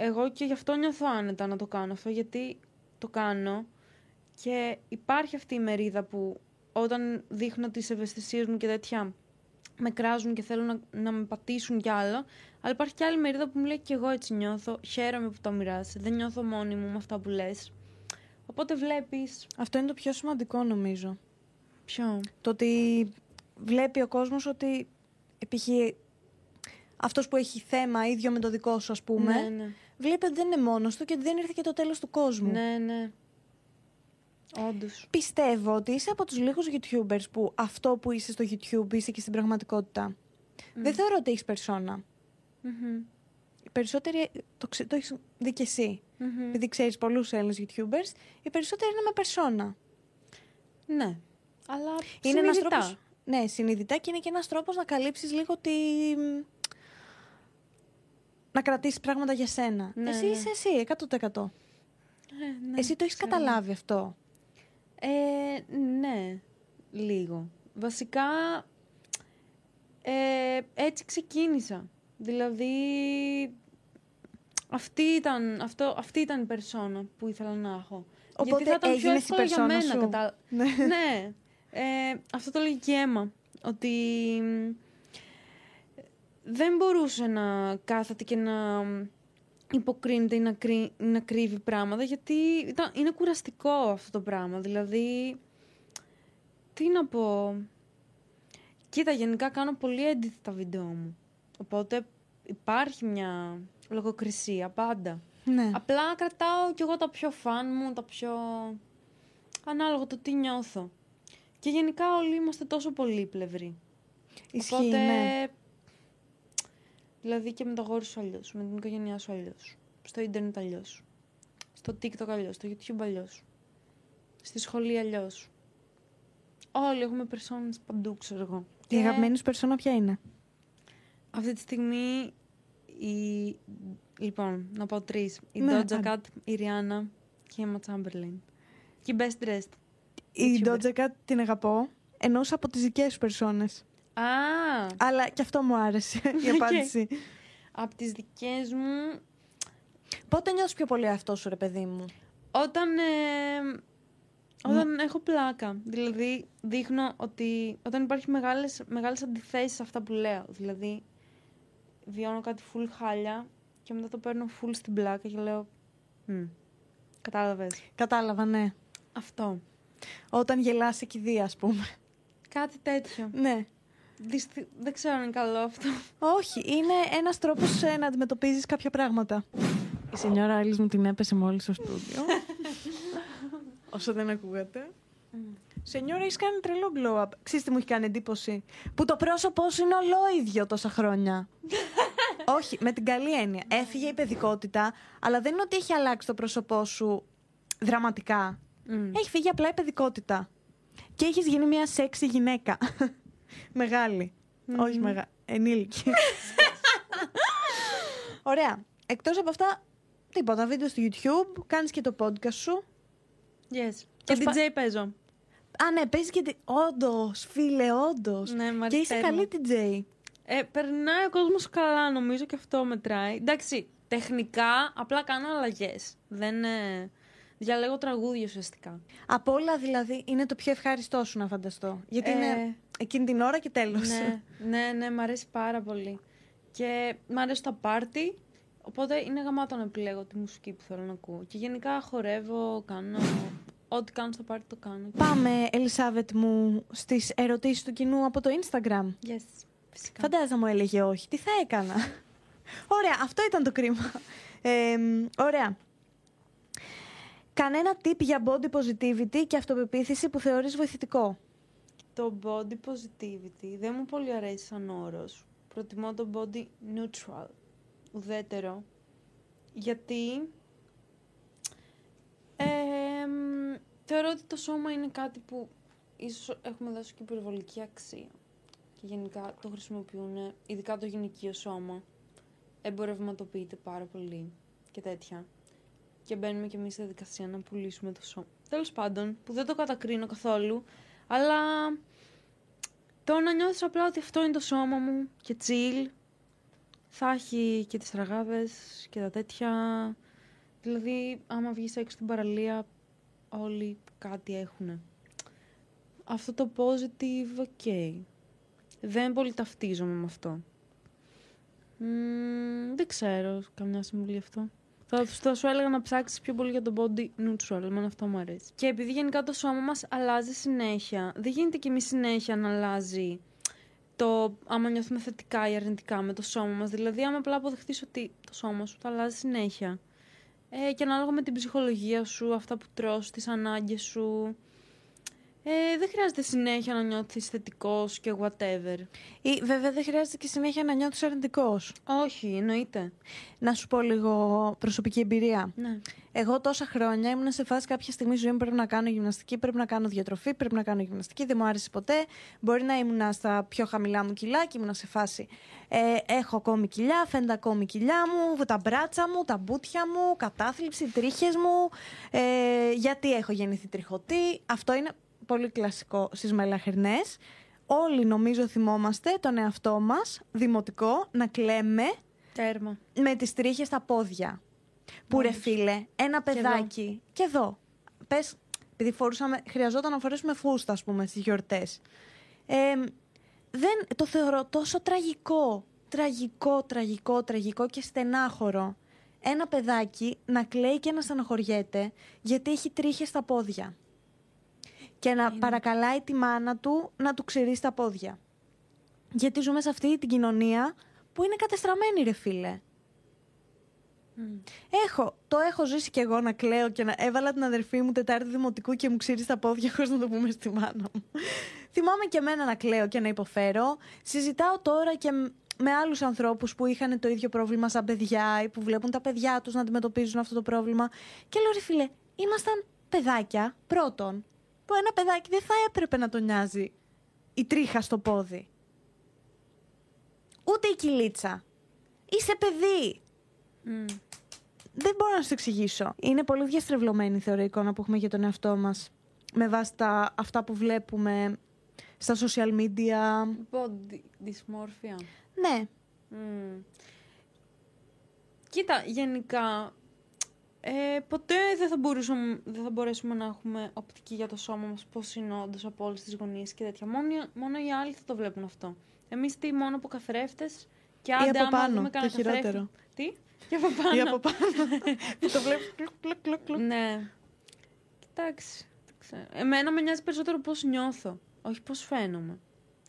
Speaker 2: εγώ και γι' αυτό νιώθω άνετα να το κάνω αυτό, γιατί το κάνω και υπάρχει αυτή η μερίδα που όταν δείχνω τις ευαισθησίες μου και τέτοια με κράζουν και θέλουν να, να με πατήσουν κι άλλο. Αλλά υπάρχει κι άλλη μερίδα που μου λέει και εγώ έτσι νιώθω. Χαίρομαι που το μοιράζεσαι. Δεν νιώθω μόνη μου με αυτά που λες. Οπότε βλέπεις...
Speaker 1: Αυτό είναι το πιο σημαντικό νομίζω.
Speaker 2: Ποιο;
Speaker 1: Το ότι βλέπει ο κόσμος ότι π.χ. αυτός που έχει θέμα ίδιο με το δικό σου ας πούμε,
Speaker 2: Ναι, ναι.
Speaker 1: Βλέπει ότι δεν είναι μόνος του και ότι δεν ήρθε και το τέλος του κόσμου.
Speaker 2: Ναι, ναι. Όντως.
Speaker 1: Πιστεύω ότι είσαι από τους λίγους YouTubers που αυτό που είσαι στο YouTube είσαι και στην πραγματικότητα. Δεν θεωρώ ότι έχεις περσόνα.
Speaker 2: Μμμ.
Speaker 1: περισσότεροι, το, ξε- το έχεις δει και εσύ,
Speaker 2: Μμμ.
Speaker 1: επειδή ξέρεις πολλούς Έλληνες YouTubers, οι περισσότεροι είναι με περσόνα.
Speaker 2: Ναι. Αλλά
Speaker 1: Είναι ένας
Speaker 2: συνειδητά.
Speaker 1: τρόπος, ναι, συνειδητά και είναι και ένας τρόπος να καλύψεις λίγο τη... να κρατήσεις πράγματα για σένα.
Speaker 2: Ναι,
Speaker 1: εσύ
Speaker 2: ναι.
Speaker 1: είσαι εσύ, 100%.
Speaker 2: Ε, ναι,
Speaker 1: εσύ το έχεις
Speaker 2: ξέρω.
Speaker 1: καταλάβει αυτό;
Speaker 2: Ε, ναι, λίγο. Βασικά, ε, έτσι ξεκίνησα. Δηλαδή, αυτή ήταν, αυτό, αυτή ήταν η περσόνα που ήθελα να έχω.
Speaker 1: Οπότε
Speaker 2: Γιατί θα ήταν πιο
Speaker 1: έγινες η
Speaker 2: εύκολο για
Speaker 1: περσόνα
Speaker 2: μένα.
Speaker 1: σου.
Speaker 2: Κατά...
Speaker 1: Ναι.
Speaker 2: ναι. Ε, αυτό το λέγει και η Έμα. Ότι μ, δεν μπορούσε να κάθεται και να υποκρίνεται ή να, κρύ- να κρύβει πράγματα γιατί ήταν, είναι κουραστικό αυτό το πράγμα. Δηλαδή, τι να πω... Κοίτα, γενικά κάνω πολύ edit τα βίντεο μου. Οπότε υπάρχει μια λογοκρισία πάντα.
Speaker 1: ναι.
Speaker 2: Απλά κρατάω κι εγώ τα πιο φαν μου, τα πιο... Ανάλογα το τι νιώθω. Και γενικά όλοι είμαστε τόσο πολύπλευροι.
Speaker 1: Ισχύει,
Speaker 2: Οπότε...
Speaker 1: ναι.
Speaker 2: Δηλαδή και με το γόρι σου αλλιώς, με την οικογένειά σου αλλιώς. Στο ίντερνετ αλλιώς. Στο TikTok αλλιώς, στο YouTube αλλιώς. Στη σχολή αλλιώς. Όλοι έχουμε περσόνες παντού, ξέρω εγώ.
Speaker 1: Η αγαπημένη σου περσόνα ποια είναι;
Speaker 2: Αυτή τη στιγμή η... Λοιπόν, να πω τρεις. Η
Speaker 1: Ναι,
Speaker 2: Doja
Speaker 1: άντε.
Speaker 2: Cat, η Rihanna και η Emma Chamberlain. Και η Best Dressed.
Speaker 1: Η
Speaker 2: YouTuber.
Speaker 1: Doja Cat την αγαπώ, εννοούσα από τις δικές σου περσόνες.
Speaker 2: Α,
Speaker 1: Αλλά και αυτό μου άρεσε η
Speaker 2: Οκ.
Speaker 1: απάντηση.
Speaker 2: από τις δικές μου...
Speaker 1: Πότε νιώθεις πιο πολύ αυτό σου, ρε παιδί μου;
Speaker 2: Όταν, ε, όταν έχω πλάκα. Δηλαδή, δείχνω ότι όταν υπάρχει μεγάλες, μεγάλες αντιθέσεις σε αυτά που λέω. Δηλαδή, βιώνω κάτι full χάλια και μετά το παίρνω full στην πλάκα και λέω... «Μμ, κατάλαβες.
Speaker 1: Κατάλαβα, ναι.
Speaker 2: Αυτό.
Speaker 1: Όταν γελάς σε κηδεία, ας πούμε.
Speaker 2: Κάτι τέτοιο.
Speaker 1: ναι.
Speaker 2: Δυστι... Δεν ξέρω αν είναι καλό αυτό.
Speaker 1: Όχι, είναι ένας τρόπος ε, να αντιμετωπίζεις κάποια πράγματα. Η σενιόρα Άλλης μου την έπεσε μόλις στο στούντιο. Όσο δεν ακούγατε. Σενιόρα, έχεις κάνει τρελό glow up. Ξέρεις τι μου έχει κάνει εντύπωση; Που το πρόσωπό σου είναι ολόιδιο τόσα χρόνια. Όχι, με την καλή έννοια. Έφυγε η παιδικότητα, αλλά δεν είναι ότι έχει αλλάξει το πρόσωπό σου δραματικά.
Speaker 2: Μμ.
Speaker 1: Έχει φύγει απλά η παιδικότητα. Και έχεις γίνει μια σεξι γυναίκα. Μεγάλη. Όχι μεγάλη. Ενήλικη. Ωραία. Εκτός από αυτά, τίποτα. Βίντεο στο YouTube, κάνεις και το podcast σου.
Speaker 2: Yes.
Speaker 1: Το
Speaker 2: Και
Speaker 1: σπα-
Speaker 2: DJ παίζω.
Speaker 1: Α, ναι, παίζεις και. τη- Όντως, φίλε, όντως.
Speaker 2: Ναι, μ'
Speaker 1: και
Speaker 2: αρέσει
Speaker 1: είσαι
Speaker 2: τέρμα.
Speaker 1: καλή DJ.
Speaker 2: Ε, περνάει ο κόσμος καλά, νομίζω και αυτό μετράει. Εντάξει, τεχνικά απλά κάνω αλλαγές. Δεν. Ε, διαλέγω τραγούδια ουσιαστικά.
Speaker 1: Από όλα δηλαδή είναι το πιο ευχάριστό σου να φανταστώ. Γιατί
Speaker 2: Ε,
Speaker 1: είναι εκείνη την ώρα και τέλος.
Speaker 2: ναι, ναι, ναι, μ' αρέσει πάρα πολύ. Και μ' αρέσει τα πάρτι, οπότε είναι γαμάτο να επιλέγω τη μουσική που θέλω να ακούω. Και γενικά χορεύω, κάνω. Ό,τι κάνω στο πάρτι το κάνω.
Speaker 1: Πάμε, Ελισάβετ μου, στις ερωτήσεις του κοινού από το Instagram.
Speaker 2: Yes, φυσικά.
Speaker 1: Φαντάζα μου έλεγε όχι. Τι θα έκανα; ωραία, αυτό ήταν το κρίμα. Ε, ωραία. Κανένα tip για body positivity και αυτοπεποίθηση που θεωρείς βοηθητικό;
Speaker 2: Το body positivity δεν μου πολύ αρέσει σαν όρος. Προτιμώ το body neutral, ουδέτερο. Γιατί εμ, θεωρώ ότι το σώμα είναι κάτι που ίσως έχουμε δώσει και υπερβολική αξία. Και γενικά το χρησιμοποιούν, ειδικά το γυναικείο σώμα, εμπορευματοποιείται πάρα πολύ και τέτοια. Και μπαίνουμε κι εμείς στη διαδικασία να πουλήσουμε το σώμα. Τέλος πάντων, που δεν το κατακρίνω καθόλου, αλλά το να νιώθεις απλά ότι αυτό είναι το σώμα μου και chill, θα έχει και τις τραγάδες και τα τέτοια. Δηλαδή, άμα βγεις έξω στην παραλία, όλοι κάτι έχουνε. Αυτό το positive, ok. Δεν πολύ ταυτίζομαι με αυτό. Μμμ, δεν ξέρω καμιά συμβουλή αυτό. Θα, θα σου έλεγα να ψάξεις πιο πολύ για το body neutral, εμένα αυτό μου αρέσει. Και επειδή γενικά το σώμα μας αλλάζει συνέχεια, δεν γίνεται και εμείς συνέχεια να αλλάζει το άμα νιώθουμε θετικά ή αρνητικά με το σώμα μας. Δηλαδή, άμα απλά αποδεχτείς ότι το σώμα σου θα αλλάζει συνέχεια. Ε, και ανάλογα με την ψυχολογία σου, αυτά που τρως, τις ανάγκες σου, Ε, δεν χρειάζεται συνέχεια να νιώθεις θετικός και whatever.
Speaker 1: Ή βέβαια δεν χρειάζεται και συνέχεια να νιώθεις αρνητικός.
Speaker 2: Όχι, εννοείται.
Speaker 1: Να σου πω λίγο προσωπική εμπειρία.
Speaker 2: Ναι.
Speaker 1: Εγώ τόσα χρόνια ήμουν σε φάση κάποια στιγμή ζωή μου πρέπει να κάνω γυμναστική, πρέπει να κάνω διατροφή, πρέπει να κάνω γυμναστική. Δεν μου άρεσε ποτέ. Μπορεί να ήμουν στα πιο χαμηλά μου κιλά και ήμουν σε φάση. Ε, έχω ακόμη κιλιά, φαίνεται ακόμη κιλιά μου, τα μπράτσα μου, τα μπούτια μου, κατάθλιψη, τρίχες μου. Ε, γιατί έχω γεννηθεί τριχωτή. Αυτό είναι πολύ κλασικό στις μελαχρινές. Όλοι νομίζω θυμόμαστε τον εαυτό μας, δημοτικό, να κλαίμε
Speaker 2: Τέρμα.
Speaker 1: με τις τρίχες στα πόδια. Που ρε
Speaker 2: Όντως.
Speaker 1: φίλε, ένα παιδάκι. Και εδώ. Πες, επειδή φορούσαμε, χρειαζόταν να φορέσουμε φούστα, ας πούμε, στις γιορτές. Ε, δεν, το θεωρώ τόσο τραγικό. Τραγικό, τραγικό, τραγικό και στενάχωρο. Ένα παιδάκι να κλαίει και να στεναχωριέται γιατί έχει τρίχες στα πόδια. Και να
Speaker 2: Είναι.
Speaker 1: παρακαλάει τη μάνα του να του ξηρίσει τα πόδια. Γιατί ζούμε σε αυτή την κοινωνία που είναι κατεστραμμένη, ρε φίλε. Έχω, το έχω ζήσει κι εγώ να κλαίω και να έβαλα την αδερφή μου Τετάρτη Δημοτικού και μου ξύρισε τα πόδια χωρίς να το πούμε στη μάνα μου. Θυμάμαι και εμένα να κλαίω και να υποφέρω. Συζητάω τώρα και μ- με άλλους ανθρώπους που είχαν το ίδιο πρόβλημα σαν παιδιά ή που βλέπουν τα παιδιά τους να αντιμετωπίζουν αυτό το πρόβλημα. Και λέω ρε φίλε, ήμασταν παιδάκια πρώτον, που ένα παιδάκι δεν θα έπρεπε να τον νοιάζει η τρίχα στο πόδι. Ούτε η κυλίτσα. Είσαι παιδί.
Speaker 2: Μμ.
Speaker 1: Δεν μπορώ να σου το εξηγήσω. Είναι πολύ διαστρεβλωμένη θεωρώ η εικόνα που έχουμε για τον εαυτό μας. Με βάση τα, αυτά που βλέπουμε στα social media.
Speaker 2: Body dysmorphia.
Speaker 1: Ναι.
Speaker 2: Μμ. Κοίτα, γενικά, ε, ποτέ δεν θα, μπορούσαμε, δεν θα μπορέσουμε να έχουμε οπτική για το σώμα μας πώς είναι όντως από όλες τις γωνίες και τέτοια. Μόνο, μόνο οι άλλοι θα το βλέπουν αυτό. Εμείς τι, μόνο από καθρέφτες και άντε
Speaker 1: από
Speaker 2: άμα
Speaker 1: πάνω,
Speaker 2: δούμε
Speaker 1: το
Speaker 2: κανένα καθρέφτη-
Speaker 1: χειρότερο.
Speaker 2: Τι; Και από πάνω.
Speaker 1: Ή από πάνω. που το βλέπεις κλουκ, κλουκ, κλουκ, κλουκ.
Speaker 2: Ναι. Κοιτάξει. δεν ξέρω. Εμένα με νοιάζει περισσότερο πώς νιώθω, όχι πώς φαίνομαι.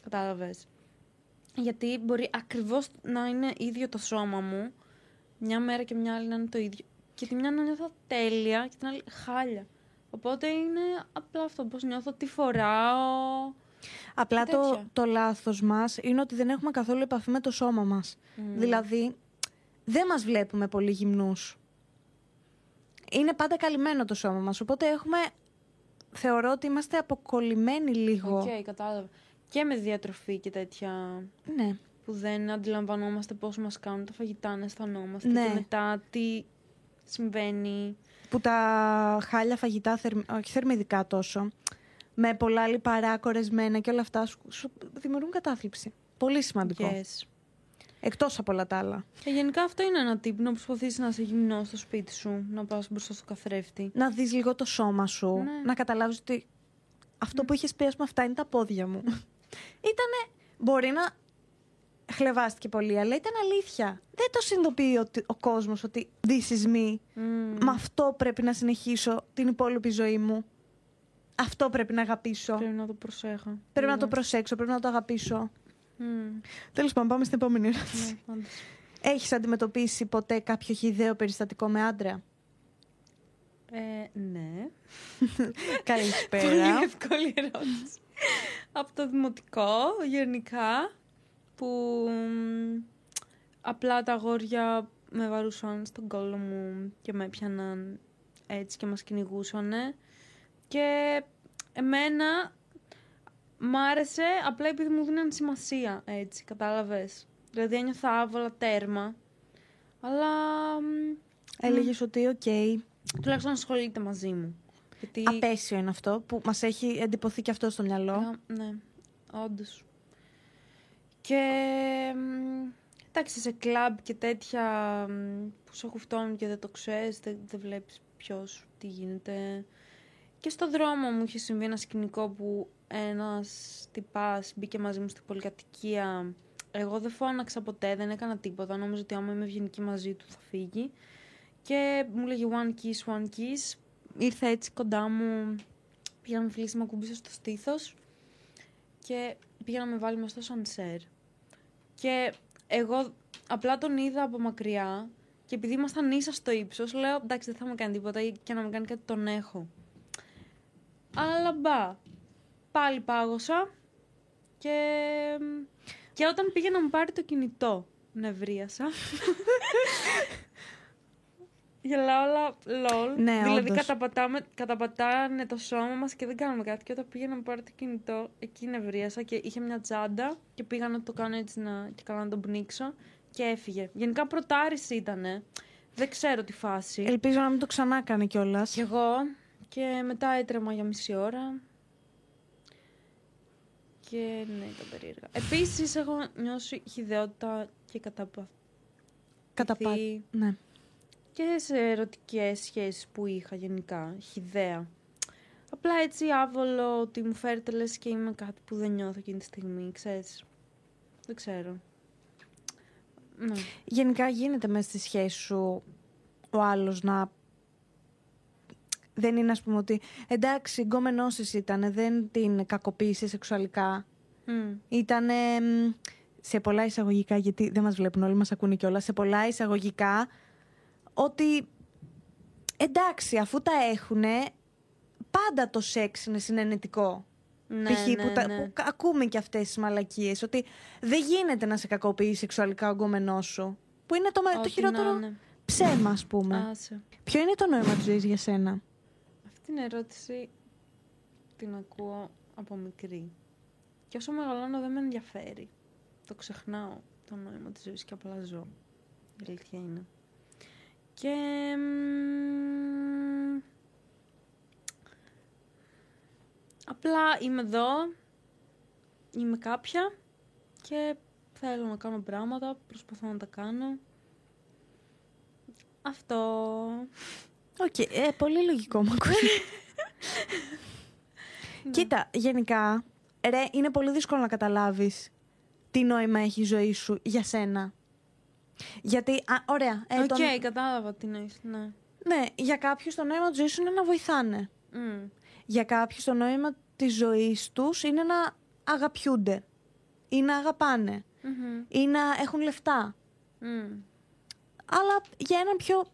Speaker 2: Κατάλαβες. Γιατί μπορεί ακριβώς να είναι ίδιο το σώμα μου, μια μέρα και μια άλλη να είναι το ίδιο. Και τη μια να νιώθω τέλεια και την άλλη χάλια. Οπότε είναι απλά αυτό, πώς νιώθω, τι φοράω.
Speaker 1: Απλά το,
Speaker 2: τέτοια.
Speaker 1: το λάθος μας είναι ότι δεν έχουμε καθόλου επαφή με το σώμα μας.
Speaker 2: Μμ.
Speaker 1: Δηλαδή, δεν μας βλέπουμε πολύ γυμνούς. Είναι πάντα καλυμμένο το σώμα μας, οπότε έχουμε... Θεωρώ ότι είμαστε αποκολλημένοι λίγο.
Speaker 2: Οκ, κατάλαβα. Και με διατροφή και τέτοια
Speaker 1: Ναι.
Speaker 2: που δεν αντιλαμβανόμαστε πώς μας κάνουν τα φαγητά, να αισθανόμαστε
Speaker 1: Ναι.
Speaker 2: και μετά τι συμβαίνει.
Speaker 1: που τα χάλια φαγητά, θερμ... όχι θερμιδικά τόσο, με πολλά λιπαρά, κορεσμένα και όλα αυτά σου, σου δημιουργούν κατάθλιψη. Πολύ σημαντικό.
Speaker 2: Yes.
Speaker 1: Εκτός από όλα τα άλλα.
Speaker 2: Και γενικά αυτό είναι ένα τύπο να προσπαθήσεις να είσαι γυμνός στο σπίτι σου, να πας μπροστά στο καθρέφτη.
Speaker 1: Να δεις λίγο το σώμα σου,
Speaker 2: Ναι.
Speaker 1: να καταλάβεις ότι αυτό που είχες πει, ας πούμε, αυτά είναι τα πόδια μου. Ήτανε, μπορεί να χλεβάστηκε πολύ, αλλά ήταν αλήθεια. Δεν το συνειδητοποιεί ο, ο κόσμος ότι this is me.
Speaker 2: Μμμ.
Speaker 1: Με αυτό πρέπει να συνεχίσω την υπόλοιπη ζωή μου. Αυτό πρέπει να αγαπήσω.
Speaker 2: Πρέπει να το προσέχω.
Speaker 1: Πρέπει να το
Speaker 2: Λίγο.
Speaker 1: προσέξω, πρέπει να το αγαπήσω.
Speaker 2: Μμμ.
Speaker 1: Τέλος πάντων, πάμε στην επόμενη ερώτηση.
Speaker 2: Ναι, όντως.
Speaker 1: Έχεις αντιμετωπίσει ποτέ κάποιο χιδαίο περιστατικό με άντρα;
Speaker 2: Ε, ναι. Πολύ
Speaker 1: Καλησπέρα.
Speaker 2: εύκολη ερώτηση. Από το δημοτικό, γενικά, που μ, απλά τα αγόρια με βαρούσαν στον κόλλο μου και με έπιαναν έτσι και μας κυνηγούσαν. Και εμένα μ' άρεσε απλά επειδή μου δίναν σημασία, έτσι, κατάλαβες. Δηλαδή ένιωθα άβολα τέρμα. Αλλά μ,
Speaker 1: Έλεγες ότι, οκ,
Speaker 2: τουλάχιστον ασχολείται μαζί μου. Γιατί...
Speaker 1: απαίσιο είναι αυτό που μας έχει εντυπωθεί και αυτό στο μυαλό.
Speaker 2: Α, ναι, όντως. Και μ, εντάξει, σε κλαμπ και τέτοια μ, που σε χουφτώνουν και δεν το ξέρεις, δεν, δεν βλέπεις ποιος, τι γίνεται. Και στο δρόμο μου είχε συμβεί ένα σκηνικό που ένας τυπάς μπήκε μαζί μου στην πολυκατοικία. Εγώ δεν φώναξα ποτέ, δεν έκανα τίποτα. Νόμιζα ότι άμα είμαι ευγενική μαζί του θα φύγει. Και μου λέγε one kiss, one kiss. Ήρθε έτσι κοντά μου, πήγα να με φιλήσει, με ακούμπησε στο στήθος και πήγα να με βάλει μες στο σανσέρ. Και εγώ απλά τον είδα από μακριά και επειδή ήμασταν ίσα στο ύψος, λέω εντάξει δεν θα με κάνει τίποτα ή και να με κάνει κάτι τον έχω. Αλλά μπα. πάλι πάγωσα και, και όταν πήγε να μου πάρει το κινητό, νευρίασα. Γελάω όλα λολ.
Speaker 1: Ναι,
Speaker 2: δηλαδή
Speaker 1: όντως.
Speaker 2: καταπατάμε, καταπατάνε το σώμα μας και δεν κάνουμε κάτι. Και όταν πήγε να μου πάρει το κινητό, εκεί νευρίασα και είχε μια τσάντα και πήγα να το κάνω έτσι να, και καλά να τον πνίξω και έφυγε. Γενικά πρωτάρις ήτανε. Δεν ξέρω τι φάση.
Speaker 1: Ελπίζω να μην το ξανά κάνει κιόλας.
Speaker 2: Κι εγώ και μετά έτρεμα για μισή ώρα. Και ναι, ήταν περίεργα. Επίσης έχω νιώσει χιδεότητα και καταπα...
Speaker 1: Κατά Ναι.
Speaker 2: Και σε ερωτικές σχέσεις που είχα γενικά, χιδέα. Απλά έτσι άβολο ότι μου φέρετε λες και είμαι κάτι που δεν νιώθω εκείνη τη στιγμή, ξέρεις. Δεν ξέρω. Ναι.
Speaker 1: Γενικά γίνεται μέσα στη σχέση σου ο άλλος να... Δεν είναι ας πούμε ότι εντάξει γκόμενός της ήταν, δεν την κακοποίησε σεξουαλικά.
Speaker 2: Μμ.
Speaker 1: Ήταν σε πολλά εισαγωγικά, γιατί δεν μας βλέπουν όλοι, μας ακούνε κιόλας, σε πολλά εισαγωγικά ότι εντάξει αφού τα έχουνε πάντα το σεξ είναι συνενετικό.
Speaker 2: Ναι,
Speaker 1: π.χ.
Speaker 2: ναι,
Speaker 1: που, τα-
Speaker 2: ναι.
Speaker 1: που κα- ακούμε και αυτές τις μαλακίες ότι δεν γίνεται να σε κακοποιεί σεξουαλικά ο γκόμενός σου. Που είναι το, με- το
Speaker 2: Ό,τι
Speaker 1: χειρότερο
Speaker 2: να είναι.
Speaker 1: ψέμα ας πούμε.
Speaker 2: Άσε.
Speaker 1: Ποιο είναι το νόημα της ζωής για σένα;
Speaker 2: Αυτή την ερώτηση την ακούω από μικρή. Και όσο μεγαλώνω δεν με ενδιαφέρει. Το ξεχνάω το νόημα της ζωής και απλά ζω. Η αλήθεια είναι. Και... μ, απλά είμαι εδώ, είμαι κάποια και θέλω να κάνω πράγματα, προσπαθώ να τα κάνω. Αυτό.
Speaker 1: Οκ, ε, πολύ λογικό μου ακούει. Κοίτα, γενικά, ρε, είναι πολύ δύσκολο να καταλάβεις τι νόημα έχει η ζωή σου για σένα. Γιατί, α, ωραία, ε,
Speaker 2: Οκ,
Speaker 1: τον-
Speaker 2: κατάλαβα τι εννοείς, ναι.
Speaker 1: ναι, για κάποιους το νόημα της ζωής σου είναι να βοηθάνε.
Speaker 2: Μμ.
Speaker 1: Για κάποιους το νόημα της ζωής τους είναι να αγαπιούνται ή να αγαπάνε
Speaker 2: Μμμ.
Speaker 1: ή να έχουν λεφτά.
Speaker 2: Μμ.
Speaker 1: Αλλά για έναν πιο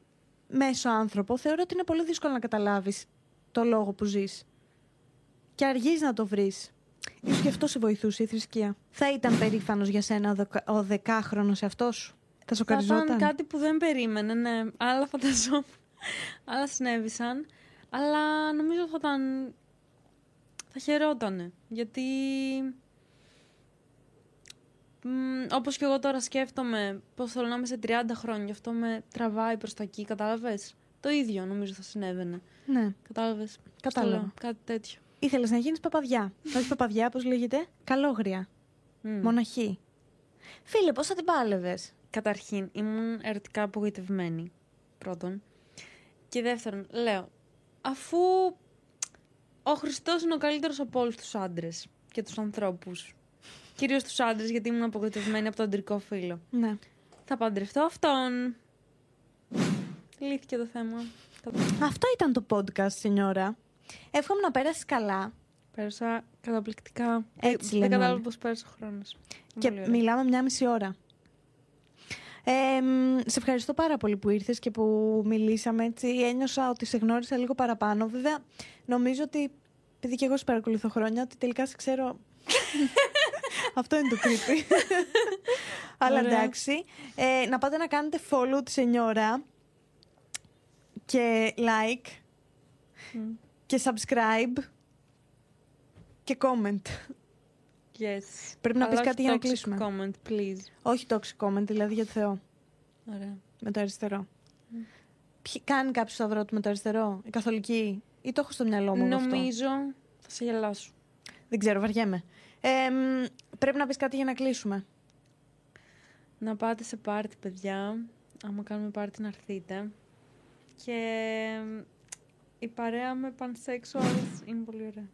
Speaker 1: μέσο άνθρωπο θεωρώ ότι είναι πολύ δύσκολο να καταλάβεις το λόγο που ζεις. Και αργείς να το βρεις. Ίσως γι' αυτό σε βοηθούσε η θρησκεία. Θα ήταν περήφανος για σένα ο, δεκα, ο δεκάχρονος εαυτός σου; Θα
Speaker 2: Θα
Speaker 1: σοκαριζόταν.
Speaker 2: ήταν κάτι που δεν περίμενε, ναι. Άλλα φανταζόμουν. Άλλα συνέβησαν. Αλλά νομίζω θα ήταν... Θα χαιρότανε. Γιατί... Μ, όπως και εγώ τώρα σκέφτομαι πώς θέλω να είμαι σε 30 χρόνια. Αυτό με τραβάει προς τα εκεί, κατάλαβες; Το ίδιο νομίζω θα συνέβαινε.
Speaker 1: Ναι,
Speaker 2: Κατάλαβες;
Speaker 1: Κατάλαβα.
Speaker 2: Στο λέω, Κάτι τέτοιο.
Speaker 1: ήθελες να γίνεις παπαδιά. Όχι παπαδιά, πώς λέγεται. Καλόγρια.
Speaker 2: Μ.
Speaker 1: Μοναχή. Φίλε, πώς θα την πάλευες;
Speaker 2: Καταρχήν, ήμουν ερωτικά απογοητευμένη. Πρώτον. Και δεύτερον, λέω, αφού ο Χριστός είναι ο καλύτερος από όλους τους άντρες και τους ανθρώπους. Κυρίως τους άντρες, γιατί ήμουν απογοητευμένη από το αντρικό φύλλο.
Speaker 1: Ναι.
Speaker 2: Θα παντρευτώ αυτόν. Λύθηκε το θέμα. Κατα-
Speaker 1: Αυτό ήταν το podcast, σενιόρα. Εύχομαι να πέρασεις καλά.
Speaker 2: Πέρασα καταπληκτικά.
Speaker 1: Έτσι
Speaker 2: Δεν
Speaker 1: λέμε
Speaker 2: κατάλαβα
Speaker 1: όλοι.
Speaker 2: πώς πέρασε ο χρόνος.
Speaker 1: Και
Speaker 2: Πολύ ωραία.
Speaker 1: μιλάμε μια μισή ώρα. Ε, μ, σε ευχαριστώ πάρα πολύ που ήρθες και που μιλήσαμε έτσι. Ένιωσα ότι σε γνώρισα λίγο παραπάνω. Βέβαια, νομίζω ότι, επειδή και εγώ σε παρακολουθώ χρόνια, ότι τελικά σε ξέρω... Αυτό είναι το creepy. Αλλά
Speaker 2: Ωραία.
Speaker 1: εντάξει. Ε, να πάτε να κάνετε follow τη σενιόρα και like
Speaker 2: Μμ.
Speaker 1: και subscribe και comment.
Speaker 2: Yes.
Speaker 1: Πρέπει να
Speaker 2: Αλλά
Speaker 1: πεις
Speaker 2: όχι
Speaker 1: κάτι για να
Speaker 2: toxic
Speaker 1: κλείσουμε.
Speaker 2: comment, please.
Speaker 1: Όχι toxic comment, δηλαδή για το Θεό.
Speaker 2: Ωραία.
Speaker 1: Με το αριστερό. Ποιοι- κάνει κάποιος σταυρό του με το αριστερό, η καθολική, ή το έχω στο μυαλό μου αυτό;
Speaker 2: Νομίζω θα σε γελάσω.
Speaker 1: Δεν ξέρω, βαριέμαι. Ε, μ, πρέπει να πεις κάτι για να κλείσουμε.
Speaker 2: Να πάτε σε πάρτι, παιδιά. Άμα κάνουμε πάρτι να έρθετε. Και η παρέα με pansexuals είναι πολύ ωραία.